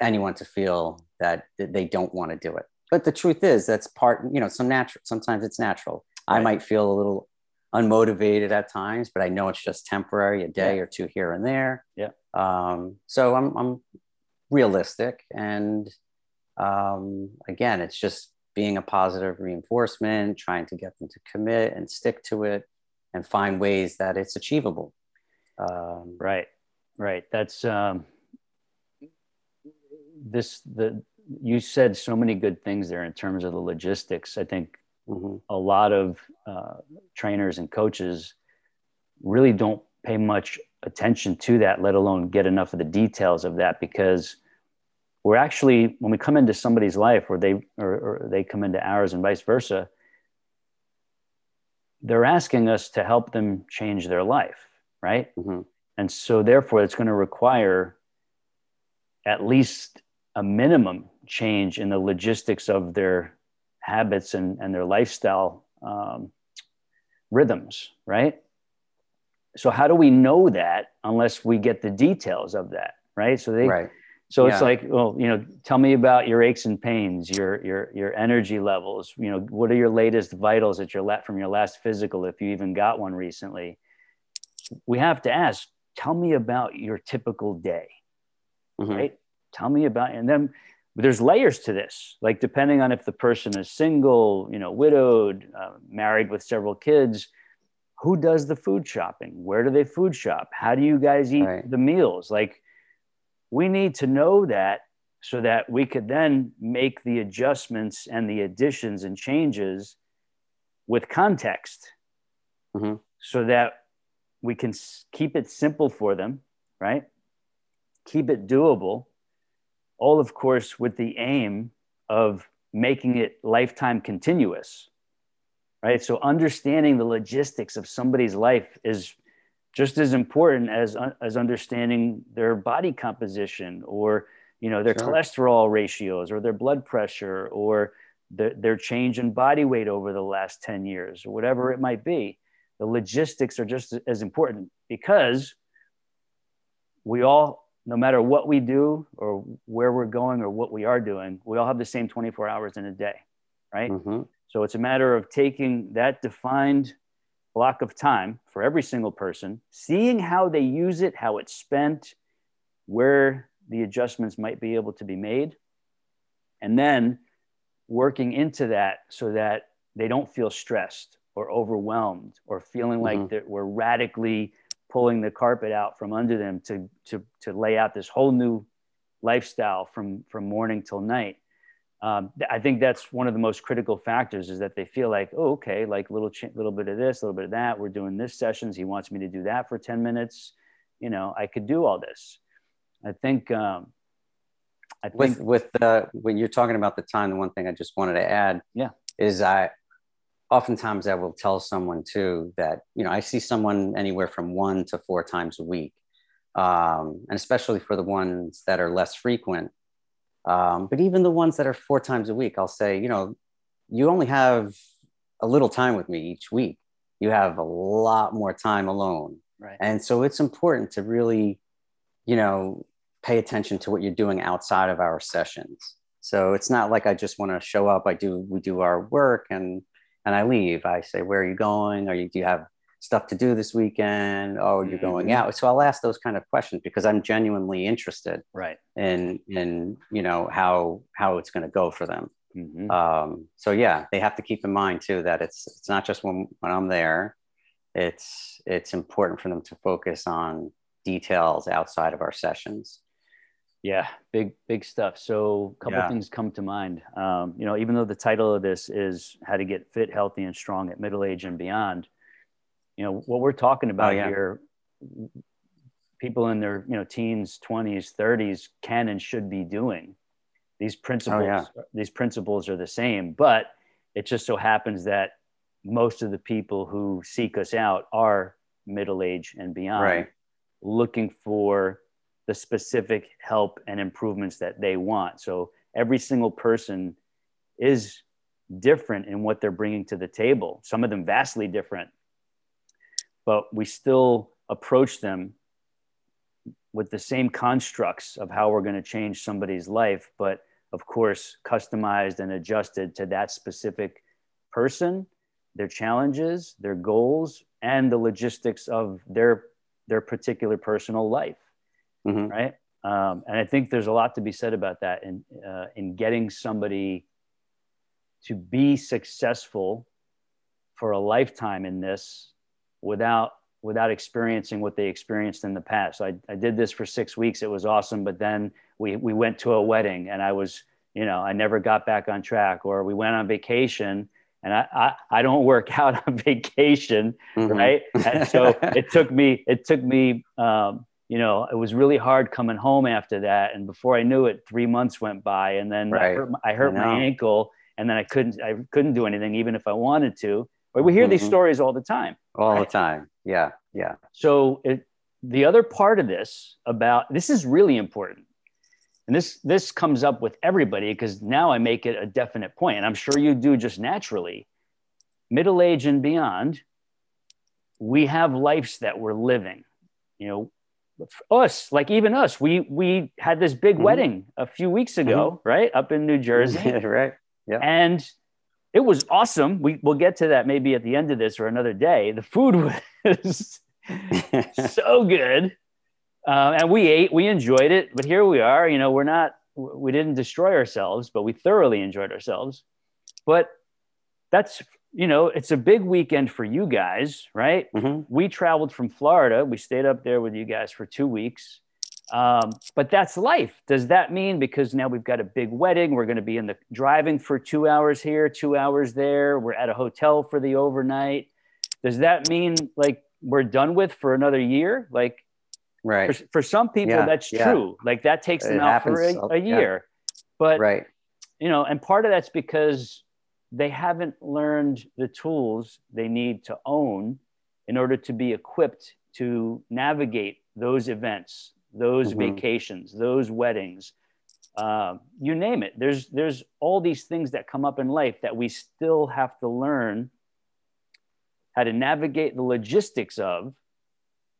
anyone to feel that they don't want to do it. But the truth is, that's part, you know, some natural, sometimes it's natural. Right. I might feel a little unmotivated at times, but I know it's just temporary, a day yeah. or two here and there. Yeah. Um, so I'm, I'm realistic. And um, again, it's just being a positive reinforcement, trying to get them to commit and stick to it and find ways that it's achievable. Um, right. Right. That's um, this. The you said so many good things there in terms of the logistics. I think mm-hmm. a lot of uh, trainers and coaches really don't pay much attention to that, let alone get enough of the details of that because we're actually when we come into somebody's life or they or, or they come into ours and vice versa they're asking us to help them change their life right mm-hmm. And so therefore it's going to require at least a minimum change in the logistics of their habits and, and their lifestyle um, rhythms right so how do we know that unless we get the details of that right so they right so yeah. it's like, well, you know, tell me about your aches and pains, your your your energy levels. You know, what are your latest vitals at your from your last physical, if you even got one recently? We have to ask. Tell me about your typical day, mm-hmm. right? Tell me about, and then there's layers to this. Like depending on if the person is single, you know, widowed, uh, married with several kids, who does the food shopping? Where do they food shop? How do you guys eat right. the meals? Like we need to know that so that we could then make the adjustments and the additions and changes with context mm-hmm. so that we can keep it simple for them, right? Keep it doable. All, of course, with the aim of making it lifetime continuous, right? So, understanding the logistics of somebody's life is just as important as uh, as understanding their body composition or you know their sure. cholesterol ratios or their blood pressure or the, their change in body weight over the last 10 years or whatever it might be the logistics are just as important because we all no matter what we do or where we're going or what we are doing we all have the same 24 hours in a day right mm-hmm. so it's a matter of taking that defined block of time for every single person, seeing how they use it, how it's spent, where the adjustments might be able to be made, and then working into that so that they don't feel stressed or overwhelmed or feeling like mm-hmm. that we're radically pulling the carpet out from under them to, to, to lay out this whole new lifestyle from, from morning till night um, I think that's one of the most critical factors is that they feel like, oh, okay, like little ch- little bit of this, a little bit of that. We're doing this sessions. He wants me to do that for ten minutes. You know, I could do all this. I think. Um, I think with with uh, when you're talking about the time, the one thing I just wanted to add, yeah, is I oftentimes I will tell someone too that you know I see someone anywhere from one to four times a week, um, and especially for the ones that are less frequent um, but even the ones that are four times a week, I'll say, you know, you only have a little time with me each week. You have a lot more time alone. Right. And so it's important to really, you know, pay attention to what you're doing outside of our sessions. So it's not like I just want to show up. I do, we do our work and, and I leave. I say, where are you going? Are you, do you have stuff to do this weekend? Oh, you're going mm-hmm. out. So I'll ask those kind of questions because I'm genuinely interested right. in in you know how how it's going to go for them. Mm-hmm. Um, so yeah, they have to keep in mind too that it's it's not just when when I'm there. It's it's important for them to focus on details outside of our sessions. Yeah, big big stuff. So a couple yeah. things come to mind. Um, you know, even though the title of this is "How to Get Fit, Healthy, and Strong at Middle Age and Beyond," you know what we're talking about oh, yeah. here people in their you know teens 20s 30s can and should be doing these principles oh, yeah. these principles are the same but it just so happens that most of the people who seek us out are middle age and beyond right. looking for the specific help and improvements that they want. So every single person is different in what they're bringing to the table some of them vastly different but we still approach them with the same constructs of how we're going to change somebody's life, but of course, customized and adjusted to that specific person, their challenges, their goals, and the logistics of their their particular personal life, mm-hmm. right? Um, and I think there's a lot to be said about that in uh, in getting somebody to be successful for a lifetime in this without without experiencing what they experienced in the past. So I, I did this for six weeks. It was awesome. But then we, we went to a wedding and I was, you know, I never got back on track or we went on vacation and I, I, I don't <laughs> work out on vacation, mm-hmm. right? And so <laughs> it took me, it took me, um, you know, it was really hard coming home after that. And before I knew it, three months went by, and then right. I hurt, I hurt I my ankle, and then I couldn't, I couldn't do anything, even if I wanted to. But we hear mm-hmm. these stories all the time. All right? the <laughs> time. Yeah. Yeah. So it, the other part of this about this is really important and this this comes up with everybody because now i make it a definite point and i'm sure you do just naturally middle age and beyond we have lives that we're living you know us like even us we we had this big mm-hmm. wedding a few weeks ago mm-hmm. right up in new jersey <laughs> right yeah and it was awesome we, we'll get to that maybe at the end of this or another day the food <laughs> was <laughs> so good uh, and we ate, we enjoyed it, but here we are. You know, we're not, we didn't destroy ourselves, but we thoroughly enjoyed ourselves. But that's, you know, it's a big weekend for you guys, right? Mm-hmm. We traveled from Florida. We stayed up there with you guys for two weeks. Um, but that's life. Does that mean because now we've got a big wedding, we're going to be in the driving for two hours here, two hours there, we're at a hotel for the overnight? Does that mean like we're done with for another year? Like, Right. For, for some people, yeah, that's yeah. true. Like that takes them it out for a, a year. Yeah. But right. You know, and part of that's because they haven't learned the tools they need to own in order to be equipped to navigate those events, those mm-hmm. vacations, those weddings, uh, you name it. There's there's all these things that come up in life that we still have to learn how to navigate the logistics of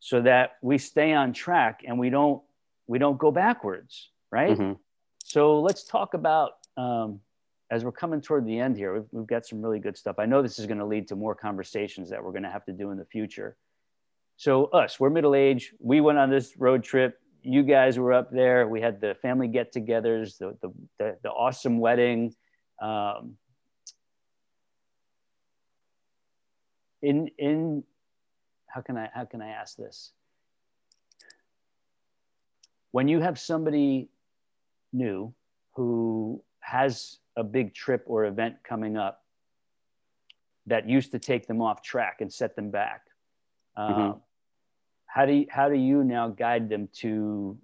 so that we stay on track and we don't we don't go backwards right mm-hmm. so let's talk about um, as we're coming toward the end here we've, we've got some really good stuff. I know this is going to lead to more conversations that we're going to have to do in the future. So us we're middle age we went on this road trip. You guys were up there. We had the family get-togethers the, the, the, the awesome wedding. Um, in in how can I how can I ask this? When you have somebody new who has a big trip or event coming up that used to take them off track and set them back, uh, mm-hmm. how do you, how do you now guide them to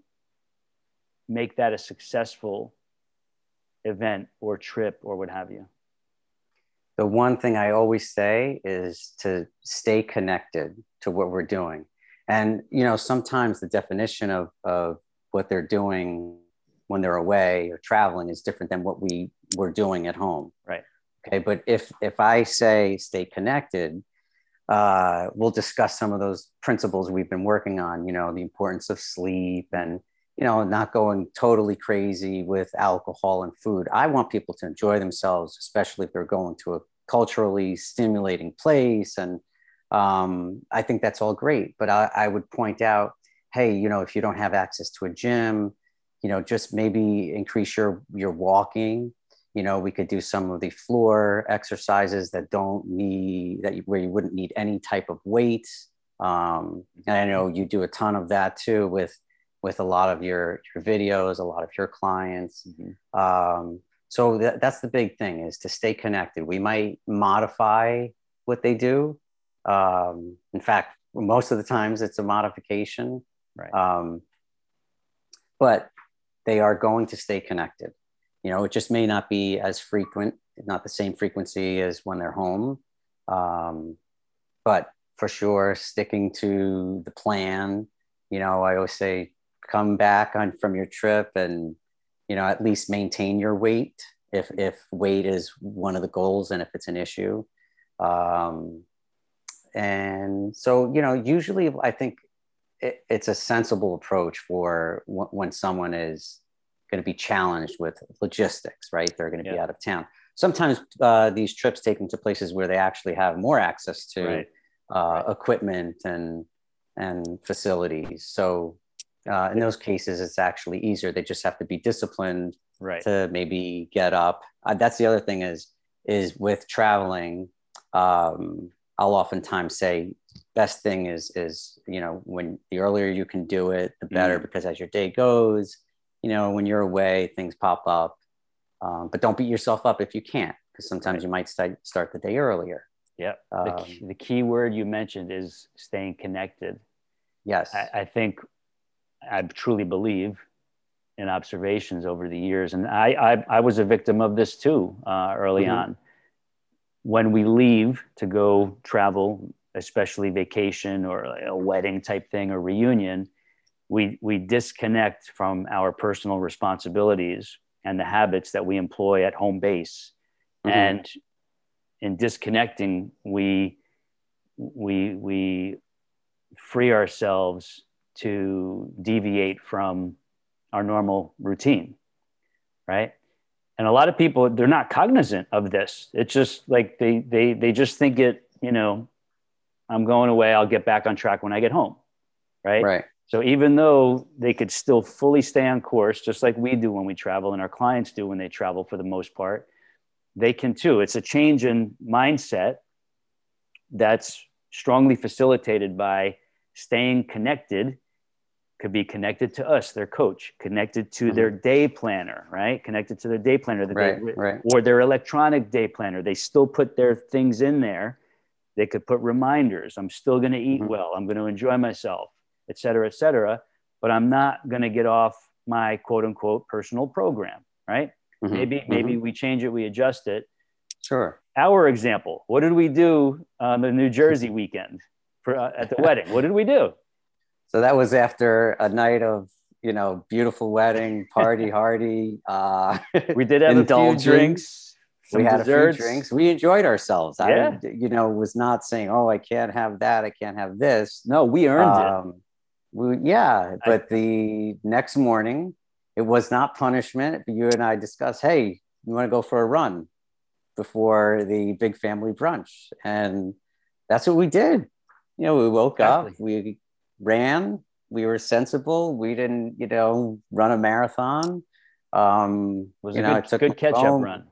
make that a successful event or trip or what have you? the one thing I always say is to stay connected to what we're doing. And, you know, sometimes the definition of, of what they're doing when they're away or traveling is different than what we were doing at home. Right. Okay. But if, if I say stay connected, uh, we'll discuss some of those principles we've been working on, you know, the importance of sleep and, you know, not going totally crazy with alcohol and food. I want people to enjoy themselves, especially if they're going to a culturally stimulating place. And um, I think that's all great. But I, I would point out, hey, you know, if you don't have access to a gym, you know, just maybe increase your your walking. You know, we could do some of the floor exercises that don't need that you, where you wouldn't need any type of weight. Um, and I know you do a ton of that too with with a lot of your your videos, a lot of your clients. Mm-hmm. Um, so that, that's the big thing is to stay connected. We might modify what they do. Um, in fact, most of the times it's a modification. Right. Um, but they are going to stay connected. You know, it just may not be as frequent, not the same frequency as when they're home. Um, but for sure, sticking to the plan. You know, I always say, come back on from your trip and you know at least maintain your weight if if weight is one of the goals and if it's an issue um, and so you know usually i think it, it's a sensible approach for w- when someone is going to be challenged with logistics right they're going to yeah. be out of town sometimes uh, these trips take them to places where they actually have more access to right. Uh, right. equipment and and facilities so uh, in those cases, it's actually easier. They just have to be disciplined right. to maybe get up. Uh, that's the other thing is is with traveling. Um, I'll oftentimes say best thing is is you know when the earlier you can do it, the better mm because as your day goes, you know when you're away, things pop up. Um, but don't beat yourself up if you can't because sometimes right. you might start start the day earlier. Yeah. Um, the, key, the key word you mentioned is staying connected. Yes. I, I think I truly believe in observations over the years, and I I, I was a victim of this too uh, early mm-hmm. on. When we leave to go travel, especially vacation or a wedding type thing or reunion, we we disconnect from our personal responsibilities and the habits that we employ at home base, mm-hmm. and in disconnecting, we we we free ourselves to deviate from our normal routine, right? And a lot of people they're not cognizant of this. It's just like they they they just think it, you know, I'm going away, I'll get back on track when I get home. Right? Right. So even though they could still fully stay on course, just like we do when we travel and our clients do when they travel for the most part, they can too. It's a change in mindset that's strongly facilitated by staying connected could be connected to us, their coach, connected to mm-hmm. their day planner, right? Connected to their day planner, the right, day, right. or their electronic day planner. They still put their things in there. They could put reminders. I'm still going to eat mm-hmm. well. I'm going to enjoy myself, et cetera, et cetera. But I'm not going to get off my quote unquote personal program, right? Mm-hmm. Maybe mm-hmm. maybe we change it, we adjust it. Sure. Our example. What did we do on the New Jersey weekend for uh, at the <laughs> wedding? What did we do? So that was after a night of you know beautiful wedding, party <laughs> hardy. Uh, <laughs> we did have a few drinks. we had desserts. a few drinks. We enjoyed ourselves. Yeah. I, you know, was not saying, "Oh, I can't have that. I can't have this." No, we earned um, it. We, yeah, but I, the next morning, it was not punishment. You and I discussed, "Hey, you want to go for a run before the big family brunch?" And that's what we did. You know, we woke exactly. up, we ran. We were sensible. We didn't, you know, run a marathon. Um, was you a know, good, good catch up run.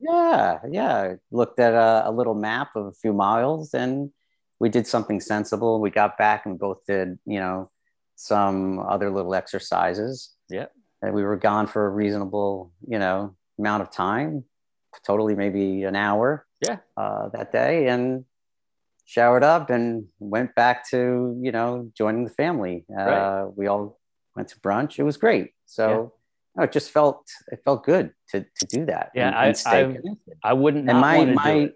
Yeah, yeah. Looked at a, a, little map of a few miles, and we did something sensible. We got back and both did, you know, some other little exercises. Yeah. And we were gone for a reasonable, you know, amount of time, totally maybe an hour. Yeah. Uh, that day, and showered up and went back to you know joining the family uh, right. we all went to brunch it was great so yeah. no, it just felt it felt good to to do that yeah and, and I, I wouldn't and my my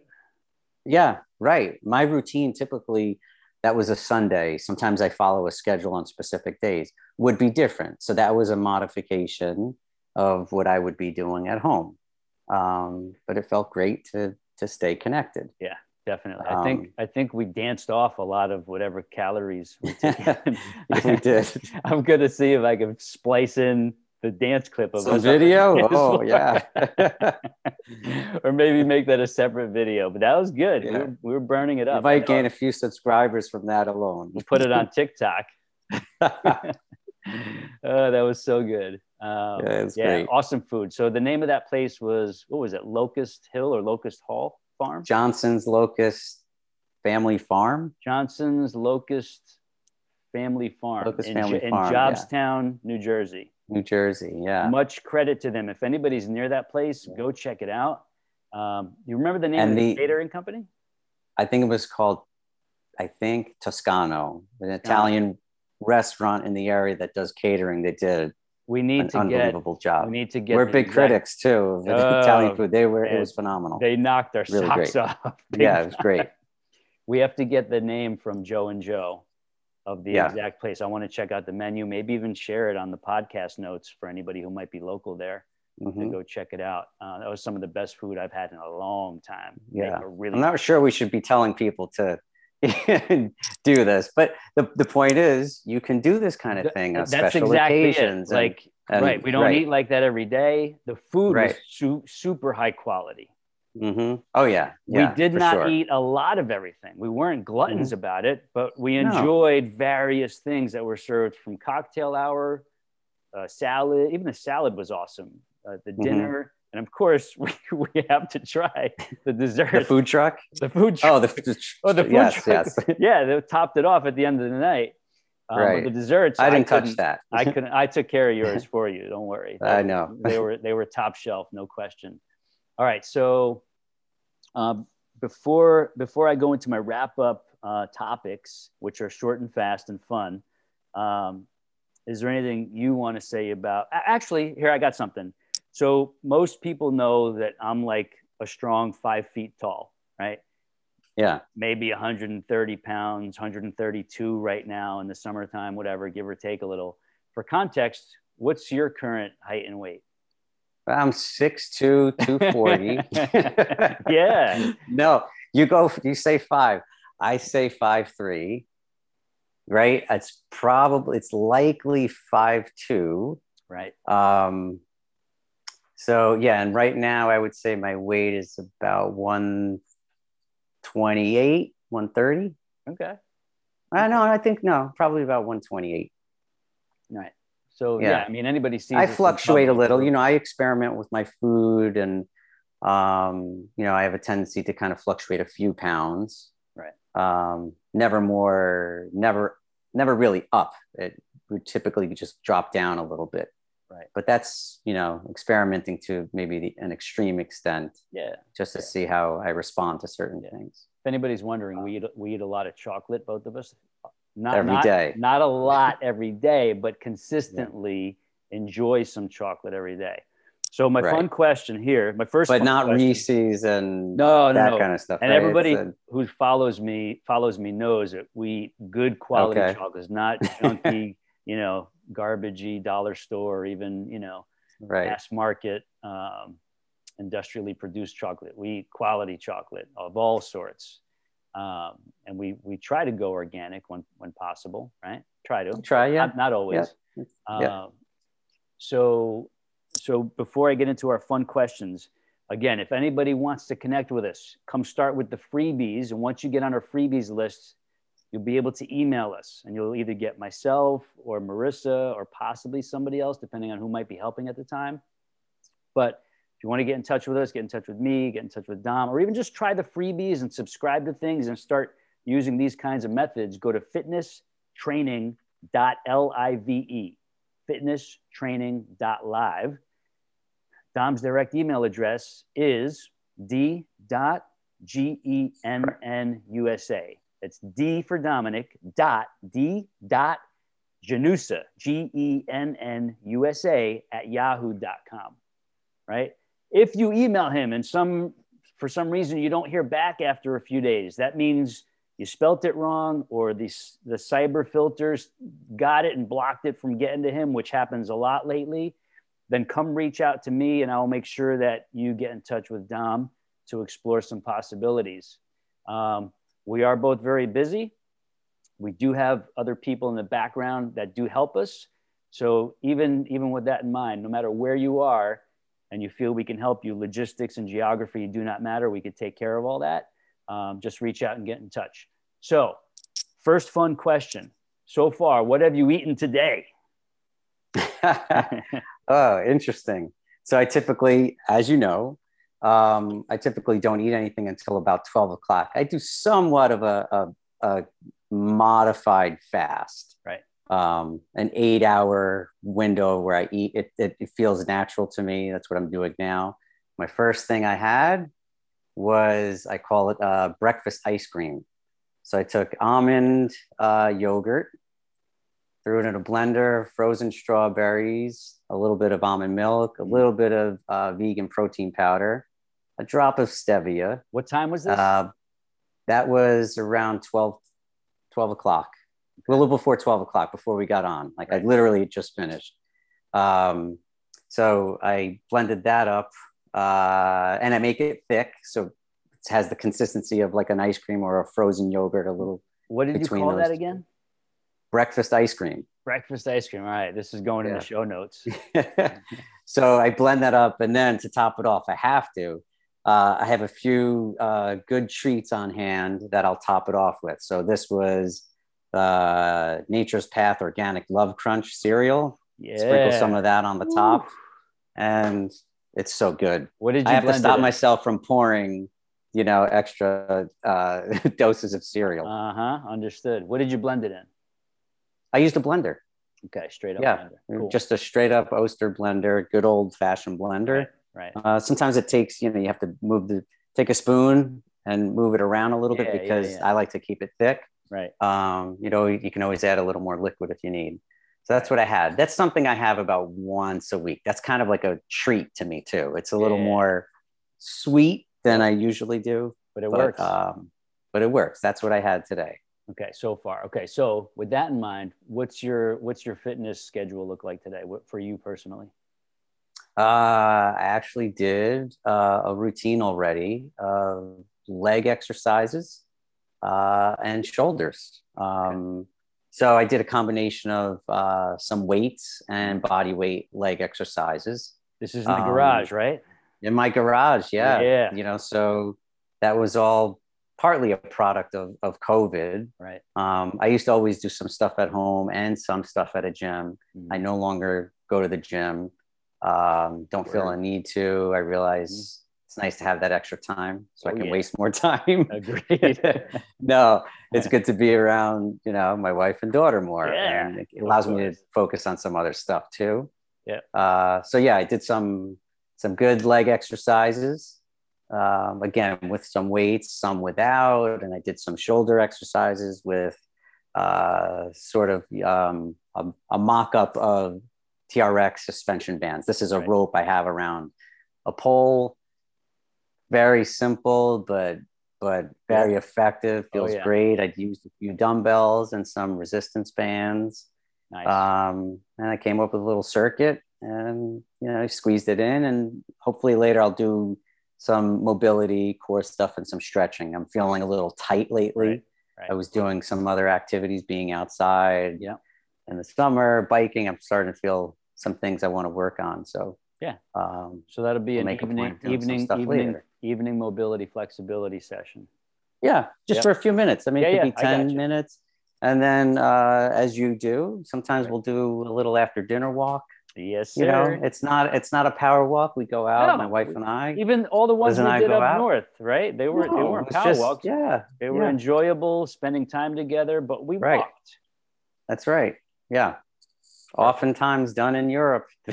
yeah right my routine typically that was a sunday sometimes i follow a schedule on specific days would be different so that was a modification of what i would be doing at home um, but it felt great to to stay connected yeah definitely. I think um, I think we danced off a lot of whatever calories we <laughs> took. <laughs> we did. <laughs> I'm going to see if I can splice in the dance clip of Some video. Oh <laughs> yeah. <laughs> or maybe make that a separate video. But that was good. Yeah. We, were, we, were, burning it up. You might gain a few subscribers from that alone. We'll put it on <laughs> TikTok. oh, that was so good. Um, yeah, yeah great. awesome food. So the name of that place was what was it? Locust Hill or Locust Hall? farm? Johnson's Locust Family Farm. Johnson's Locust Family Farm. Locust in, Family in Farm. Jobstown, yeah. New Jersey. New Jersey, yeah. Much credit to them. If anybody's near that place, go check it out. Um, you remember the name and of the, the catering company? I think it was called, I think Toscano, an Italian restaurant in the area that does catering. They did we need an to unbelievable get, job. We need to get. We're big exact, critics too of oh, Italian food. They were. It was phenomenal. They knocked our really socks great. off. <laughs> Yeah, it was great. we have to get the name from Joe and Joe of the yeah. exact place. I want to check out the menu. Maybe even share it on the podcast notes for anybody who might be local there. Mm-hmm. To go check it out. Uh, that was some of the best food I've had in a long time. Yeah, really. I'm not sure we should be telling people to <laughs> do this. But the, the point is, you can do this kind of thing on That's special exactly occasions. And, like, and, right. We don't right. eat like that every day. The food right. was su- super high quality. Mm-hmm. Oh, yeah. yeah we did not sure. eat a lot of everything. We weren't gluttons mm-hmm. about it, but we enjoyed no. various things that were served from cocktail hour, uh, salad. Even the salad was awesome. Uh, the mm-hmm. dinner and of course, <laughs> we, we have to try the dessert. The food truck? The food truck. Oh, the, the oh, the food yes, truck. Yes. <laughs> yeah, they topped it off at the end of the night. Um, right. The desserts. I didn't I touch that. I <laughs> couldn't. I took care of yours for you. Don't worry. I know. they were they were top shelf, no question. All right. So Um, before before I go into my wrap up uh, topics, which are short and fast and fun, um, is there anything you want to say about? Actually, here I got something. So most people know that I'm like a strong five feet tall, right? Yeah. Maybe 130 pounds, 132 right now in the summertime, whatever, give or take a little. For context, what's your current height and weight? I'm 6'2, 240. <laughs> yeah. no, you go, you say five. I say five three, right? It's probably, it's likely five two. Right. Um, so yeah, and right now I would say my weight is about 128, 130. Okay. I know, I think no, probably about 128. Right. So yeah, yeah I mean, anybody sees. I fluctuate a little. You know, I experiment with my food, and um, you know, I have a tendency to kind of fluctuate a few pounds. Right. Um, never more, never, never really up. It would typically just drop down a little bit. Right. But that's you know experimenting to maybe the, an extreme extent. Yeah. Just to yeah. see how I respond to certain yeah. things. If anybody's wondering, we eat we eat a lot of chocolate, both of us not every not, day. not, a lot <laughs> every day, but consistently yeah. enjoy some chocolate every day. So my right. fun question here, my first, but not question, Reese's and no, no, that no, kind of stuff. And right? everybody a... who follows me follows me knows that we eat good quality okay. chocolates, not <laughs> junky, you know, garbagey dollar store, or even you know, right. mass market, um, industrially produced chocolate. We eat quality chocolate of all sorts um, and we we try to go organic when when possible, right? Try to try, yeah, not, not always. Yeah. yeah. Um, so so before I get into our fun questions, again, if anybody wants to connect with us, come start with the freebies, and once you get on our freebies list, you'll be able to email us, and you'll either get myself or Marissa or possibly somebody else, depending on who might be helping at the time. But if you want to get in touch with us, get in touch with me, get in touch with Dom, or even just try the freebies and subscribe to things and start using these kinds of methods, go to fitnesstraining.live, fitnesstraining.live. Dom's direct email address is d.gennusa. That's D for Dominic, dot, D dot Gennusa, G E N N U S A at yahoo.com, right? If you email him and some for some reason you don't hear back after a few days, that means you spelt it wrong or the, the cyber filters got it and blocked it from getting to him, which happens a lot lately, then come reach out to me and I'll make sure that you get in touch with Dom to explore some possibilities. Um, we are both very busy. We do have other people in the background that do help us. So even, even with that in mind, no matter where you are, and you feel we can help you, logistics and geography do not matter. We could take care of all that. Um, just reach out and get in touch. So, first fun question. So far, what have you eaten today? <laughs> oh, interesting. So, I typically, as you know, um, I typically don't eat anything until about 12 o'clock. I do somewhat of a, a, a modified fast. Um, an eight hour window where I eat. It, it, it, feels natural to me. That's what I'm doing now. My first thing I had was, I call it uh, breakfast ice cream. So I took almond uh, yogurt, threw it in a blender, frozen strawberries, a little bit of almond milk, a little bit of uh, vegan protein powder, a drop of stevia. What time was this? Uh, that was around 12, 12 o'clock a little before 12 o'clock before we got on. Like right. I literally just finished. Um, so I blended that up uh, and I make it thick. So it has the consistency of like an ice cream or a frozen yogurt, a little. What did you call that again? Breakfast ice cream. Breakfast ice cream. All right. This is going yeah. in the show notes. <laughs> so I blend that up. And then to top it off, I have to. Uh, I have a few uh, good treats on hand that I'll top it off with. So this was uh, Nature's Path Organic Love Crunch cereal. Yeah. Sprinkle some of that on the top, and it's so good. What did you? I have to stop myself from pouring, you know, extra uh, <laughs> doses of cereal. Uh huh. Understood. What did you blend it in? I used a blender. Okay, straight up. Yeah, cool. just a straight up Oster blender, good old fashioned blender. Right. right. Uh, sometimes it takes, you know, you have to move the take a spoon and move it around a little yeah, bit because yeah, yeah. I like to keep it thick. Right. Um, you know, you can always add a little more liquid if you need. So that's what I had. That's something I have about once a week. That's kind of like a treat to me too. It's a little more sweet than I usually do, but it but, works. Um, but it works. That's what I had today. Okay, so far. Okay, so with that in mind, what's your what's your fitness schedule look like today for you personally? Uh, I actually did uh, a routine already of leg exercises uh, and shoulders. Um, so I did a combination of uh, some weights and body weight leg exercises. This is in the um, garage, right? In my garage, yeah. Yeah. You know, so that was all partly a product of, of COVID. Right. Um, I used to always do some stuff at home and some stuff at a gym. Mm-hmm. I no longer go to the gym. Um, don't feel a need to. I realize mm-hmm. It's nice to have that extra time so oh, I can yeah. waste more <laughs> time. <laughs> Agreed. <laughs> no, it's good to be around, you know, my wife and daughter more. Yeah, and it allows me to focus on some other stuff too. Yeah. Uh, so yeah, I did some some good leg exercises. Um, again, with some weights, some without, and I did some shoulder exercises with uh, sort of um, a, a mock up of TRX suspension bands. This is a right. rope I have around a pole. Very simple, but but very effective. Oh, Feels oh, yeah. great. I'd used a few dumbbells and some resistance bands. Nice. Um, and I came up with a little circuit and you know I squeezed it in and hopefully later I'll do some mobility core stuff and some stretching i'm feeling a little tight lately right, right. i was doing some other activities being outside yeah in the summer biking i'm starting to feel some things i want to work on so yeah um, so that'll be an evening evening evening, evening mobility flexibility session yeah just yep. for a few minutes i mean yeah, it could yeah, be 10 minutes and then uh, as you do sometimes right. we'll do a little after dinner walk Yes, sir. You know, it's not it's not a power walk. We go out, no. my wife and I. Even all the ones we did up out. north, right? They were no, they weren't power just, walks. Yeah, they yeah. were enjoyable, spending time together. But we right. walked. That's right. Yeah, oftentimes done in Europe. <laughs>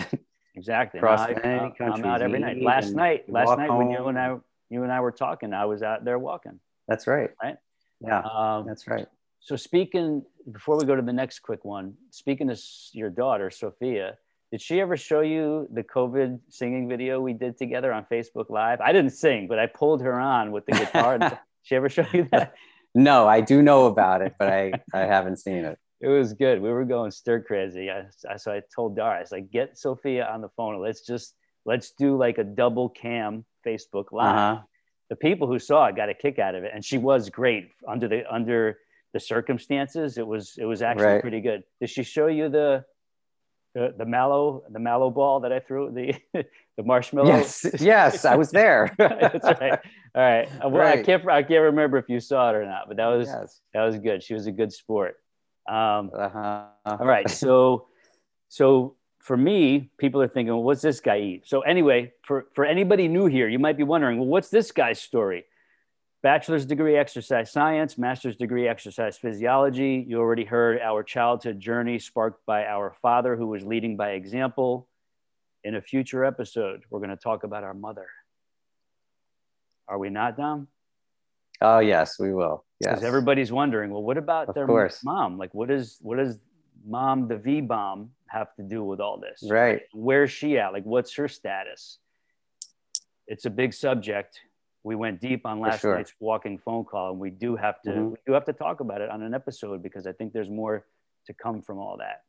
exactly. Across no, many countries. I'm out every night. Last night, last night home. when you and I you and I were talking, I was out there walking. That's right. Right. Yeah, um, that's right. So speaking before we go to the next quick one, speaking to your daughter Sophia did she ever show you the COVID singing video we did together on Facebook Live? I didn't sing, but I pulled her on with the guitar. <laughs> she ever show you that? No, I do know about it, but I, I haven't seen it. It was good. We were going stir crazy. I, I, so I told Dara, I was like, get Sophia on the phone. Let's just, let's do like a double cam Facebook Live. Uh-huh. The people who saw it got a kick out of it. And she was great under the, under the circumstances. It was, it was actually right. pretty good. Did she show you the, the, the mallow the mallow ball that I threw the <laughs> the marshmallow. Yes, yes, I was there. <laughs> That's right. All right. <laughs> Well, right. I can't I can't remember if you saw it or not, but that was yes. that was good. She was a good sport. Um, uh-huh. All right. So <laughs> so for me, people are thinking, well, what's this guy eat? So anyway, for for anybody new here, you might be wondering, well, what's this guy's story? bachelor's degree exercise science, master's degree exercise physiology. You already heard our childhood journey sparked by our father who was leading by example. In a future episode, we're going to talk about our mother. Are we not, Dom? Oh yes, we will. Yes. Because everybody's wondering, well, what about of their course. mom? Like, what is what does mom, the V bomb, have to do with all this? Right. Where's she at? Like, what's her status? It's a big subject we went deep on last sure. night's walking phone call, and we do have to mm-hmm. we do have to talk about it on an episode because I think there's more to come from all that.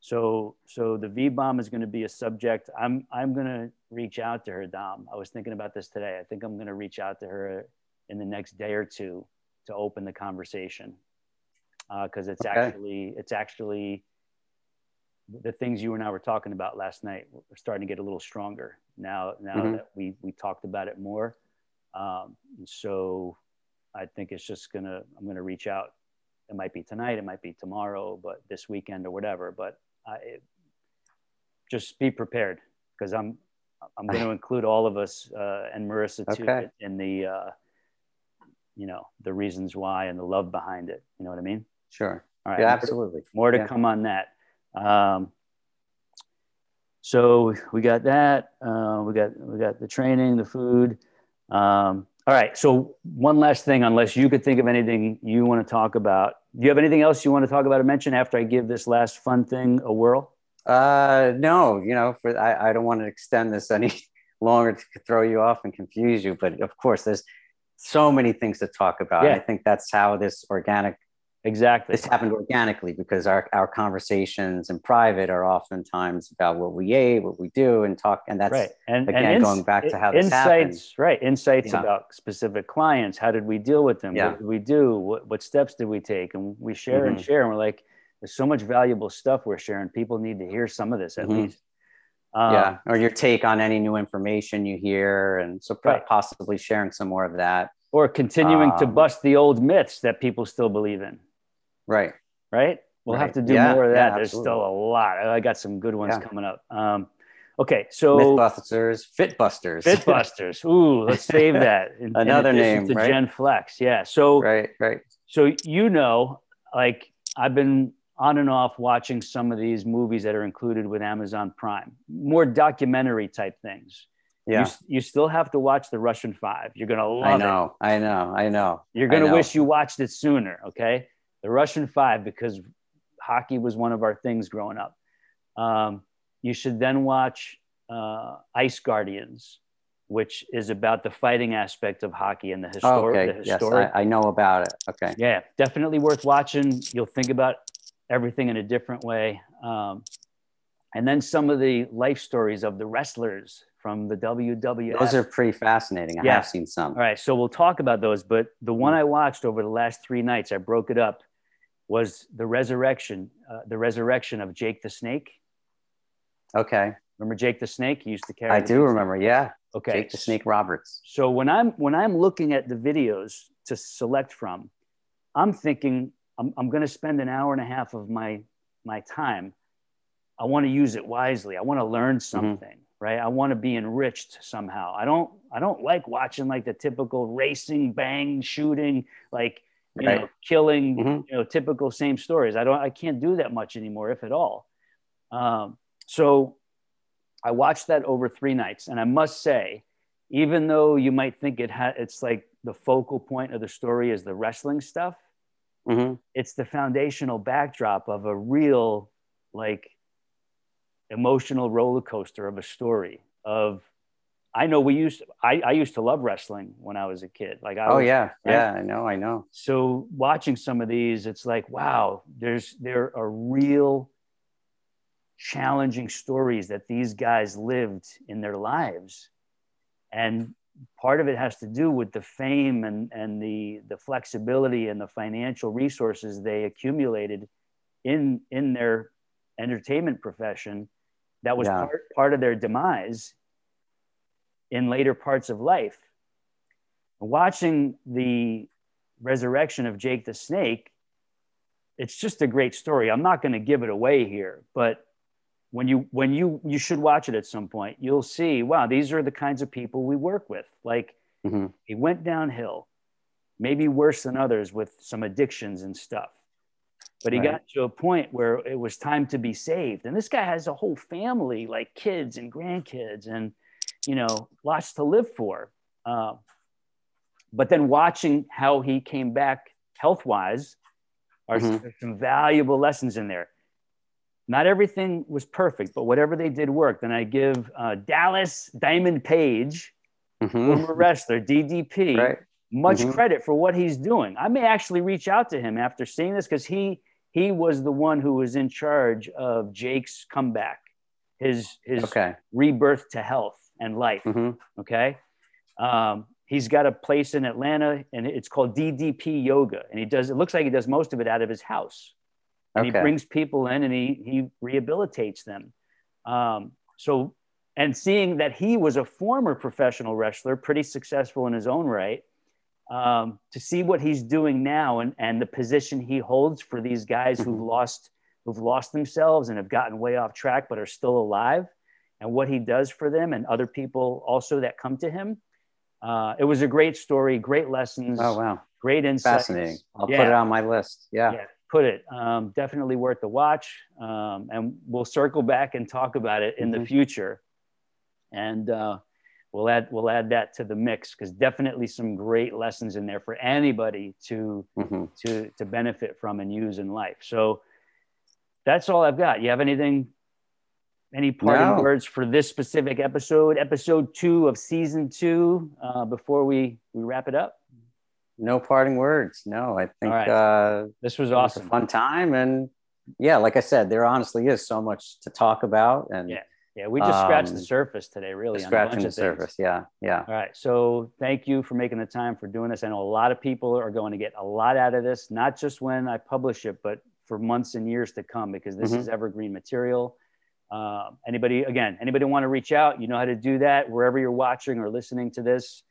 So so the V bomb is going to be a subject. I'm I'm going to reach out to her, Dom. I was thinking about this today. I think I'm going to reach out to her in the next day or two to open the conversation because uh, it's okay. actually it's actually the things you and I were talking about last night are starting to get a little stronger now now mm-hmm. that we we talked about it more um, so I think it's just gonna, I'm gonna reach out. It might be tonight, it might be tomorrow, but this weekend or whatever. But I, it, just be prepared because I'm, I'm going <laughs> to include all of us uh, and Marissa too okay. in the, uh, you know, the reasons why and the love behind it. You know what I mean? Sure. All right. Yeah, absolutely. More to yeah. come on that. Um, so we got that. Uh, we got we got the training, the food. Um, all right. So one last thing, unless you could think of anything you want to talk about. Do you have anything else you want to talk about or mention after I give this last fun thing a whirl? Uh, no, you know, for I, I don't want to extend this any <laughs> longer to throw you off and confuse you, but of course, there's so many things to talk about. Yeah. I think that's how this organic Exactly. This happened organically because our, our conversations in private are oftentimes about what we ate, what we do, and talk. And that's right. And again and ins- going back to how this insights, happened. right? Insights yeah. about specific clients. How did we deal with them? Yeah. What did we do? What, what steps did we take? And we share mm-hmm. and share. And we're like, there's so much valuable stuff we're sharing. People need to hear some of this at mm-hmm. least. Um, yeah, or your take on any new information you hear, and so right. possibly sharing some more of that, or continuing um, to bust the old myths that people still believe in. Right. Right. We'll right. have to do yeah, more of that. Yeah, There's still a lot. I got some good ones yeah. coming up. Um, okay, so Mythbusters, Fitbusters, Fitbusters. <laughs> Ooh, let's save that. In, Another in name, to right? Gen Flex. Yeah. So right, right. So you know, like I've been on and off watching some of these movies that are included with Amazon Prime, more documentary type things. Yeah. You, you still have to watch the Russian Five. You're gonna love I know, it. I know, I know. You're gonna wish you watched it sooner. Okay the Russian Five because hockey was one of our things growing up. Um, you should then watch uh, Ice Guardians, which is about the fighting aspect of hockey and the, histor- oh, okay. the historic. Yes, I, I, know about it. Okay. Yeah, definitely worth watching. You'll think about everything in a different way. Um, and then some of the life stories of the wrestlers from the WWF. Those are pretty fascinating. I yeah. have seen some. All right, so we'll talk about those. But the one I watched over the last three nights, I broke it up was the resurrection, uh, the resurrection of Jake the Snake. Okay. Remember Jake the Snake? He used to carry. I do remember. Yeah. Okay. Jake the Snake Roberts. So when I'm when I'm looking at the videos to select from, I'm thinking I'm, I'm going to spend an hour and a half of my my time. I want to use it wisely. I want to learn mm-hmm. something, mm-hmm. right? I want to be enriched somehow. I don't I don't like watching like the typical racing, bang, shooting, like you right. know, killing, mm-hmm. you know, typical same stories. I don't, I can't do that much anymore, if at all. Um, so I watched that over three nights, and I must say, even though you might think it ha- it's like the focal point of the story is the wrestling stuff, mm-hmm. it's the foundational backdrop of a real, like, emotional roller coaster of a story of I know we used to, I, I used to love wrestling when I was a kid. Like I Oh was, yeah. Right? Yeah, I know, I know. So watching some of these, it's like, wow, there's there are real challenging stories that these guys lived in their lives. And part of it has to do with the fame and, and the, the flexibility and the financial resources they accumulated in in their entertainment profession that was yeah. part, part of their demise in later parts of life. Watching the resurrection of Jake the Snake, it's just a great story. I'm not going to give it away here, but when you when you you should watch it at some point, you'll see, wow, these are the kinds of people we work with. Like mm-hmm. he went downhill, maybe worse than others with some addictions and stuff. But he right. got to a point where it was time to be saved. And this guy has a whole family, like kids and grandkids, and you know, lots to live for. Uh, but then watching how he came back health wise are mm-hmm. some, some valuable lessons in there. Not everything was perfect, but whatever they did worked. And I give uh, Dallas Diamond Page, mm-hmm. former wrestler, DDP, right. much mm-hmm. credit for what he's doing. I may actually reach out to him after seeing this because he he was the one who was in charge of Jake's comeback, his his okay. rebirth to health and life. Mm-hmm. Okay. Um, he's got a place in Atlanta and it's called DDP Yoga. And he does, it looks like he does most of it out of his house. And okay. he brings people in and he, he rehabilitates them. Um, so, and seeing that he was a former professional wrestler, pretty successful in his own right, um, to see what he's doing now and, and the position he holds for these guys who've mm-hmm. lost who've lost themselves and have gotten way off track but are still alive and what he does for them and other people also that come to him. Uh, it was a great story, great lessons. Oh, wow. Great insights. Fascinating. I'll yeah. put it on my list. Yeah. yeah put it. Um, definitely worth the watch. Um, and we'll circle back and talk about it in mm-hmm. the future. And uh, we'll add we'll add that to the mix because definitely some great lessons in there for anybody to mm-hmm. to to benefit from and use in life. So that's all I've got. You have anything? Any parting no. words for this specific episode, episode two of season two, uh, before we we wrap it up? No parting words. No, I think right. uh, this was awesome. Was a fun time, and yeah, like I said, there honestly is so much to talk about, and yeah yeah, we just scratched um, the surface today, really. Scratching the surface. Yeah. Yeah. All right. So thank you for making the time for doing this. I know a lot of people are going to get a lot out of this, not just when I publish it, but for months and years to come, because this mm-hmm. is evergreen material. Uh, anybody, again, anybody want to reach out, you know how to do that wherever you're watching or listening to this.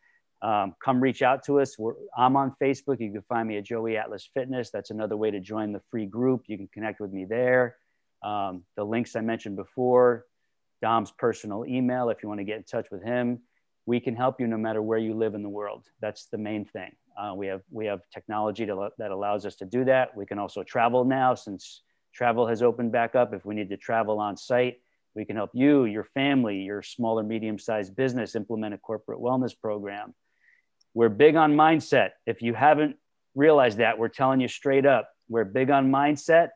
Um, come reach out to us. We're, I'm on Facebook. You can find me at Joey Atlas Fitness. That's another way to join the free group. You can connect with me there. Um, the links I mentioned before, Dom's personal email if you want to get in touch with him. We can help you no matter where you live in the world. That's the main thing. Uh, we have we have technology to, that allows us to do that. We can also travel now since travel has opened back up. If we need to travel on site, we can help you, your family, your small or medium sized business implement a corporate wellness program. We're big on mindset. If you haven't realized that, we're telling you straight up, we're big on mindset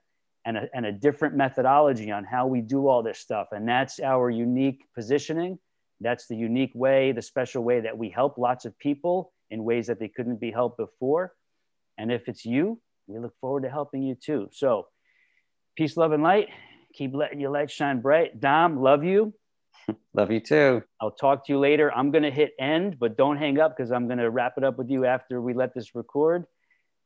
and a, and a different methodology on how we do all this stuff. And that's our unique positioning. That's the unique way, the special way that we help lots of people in ways that they couldn't be helped before. And if it's you, we look forward to helping you too. So, peace, love, and light. Keep letting your light shine bright. Dom, love you. Love you too. I'll talk to you later. I'm going to hit end, but don't hang up because I'm going to wrap it up with you after we let this record.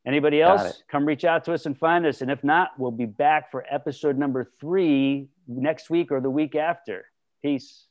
Anybody else? Come reach out to us and find us. And if not, we'll be back for episode number three next week or the week after. Peace.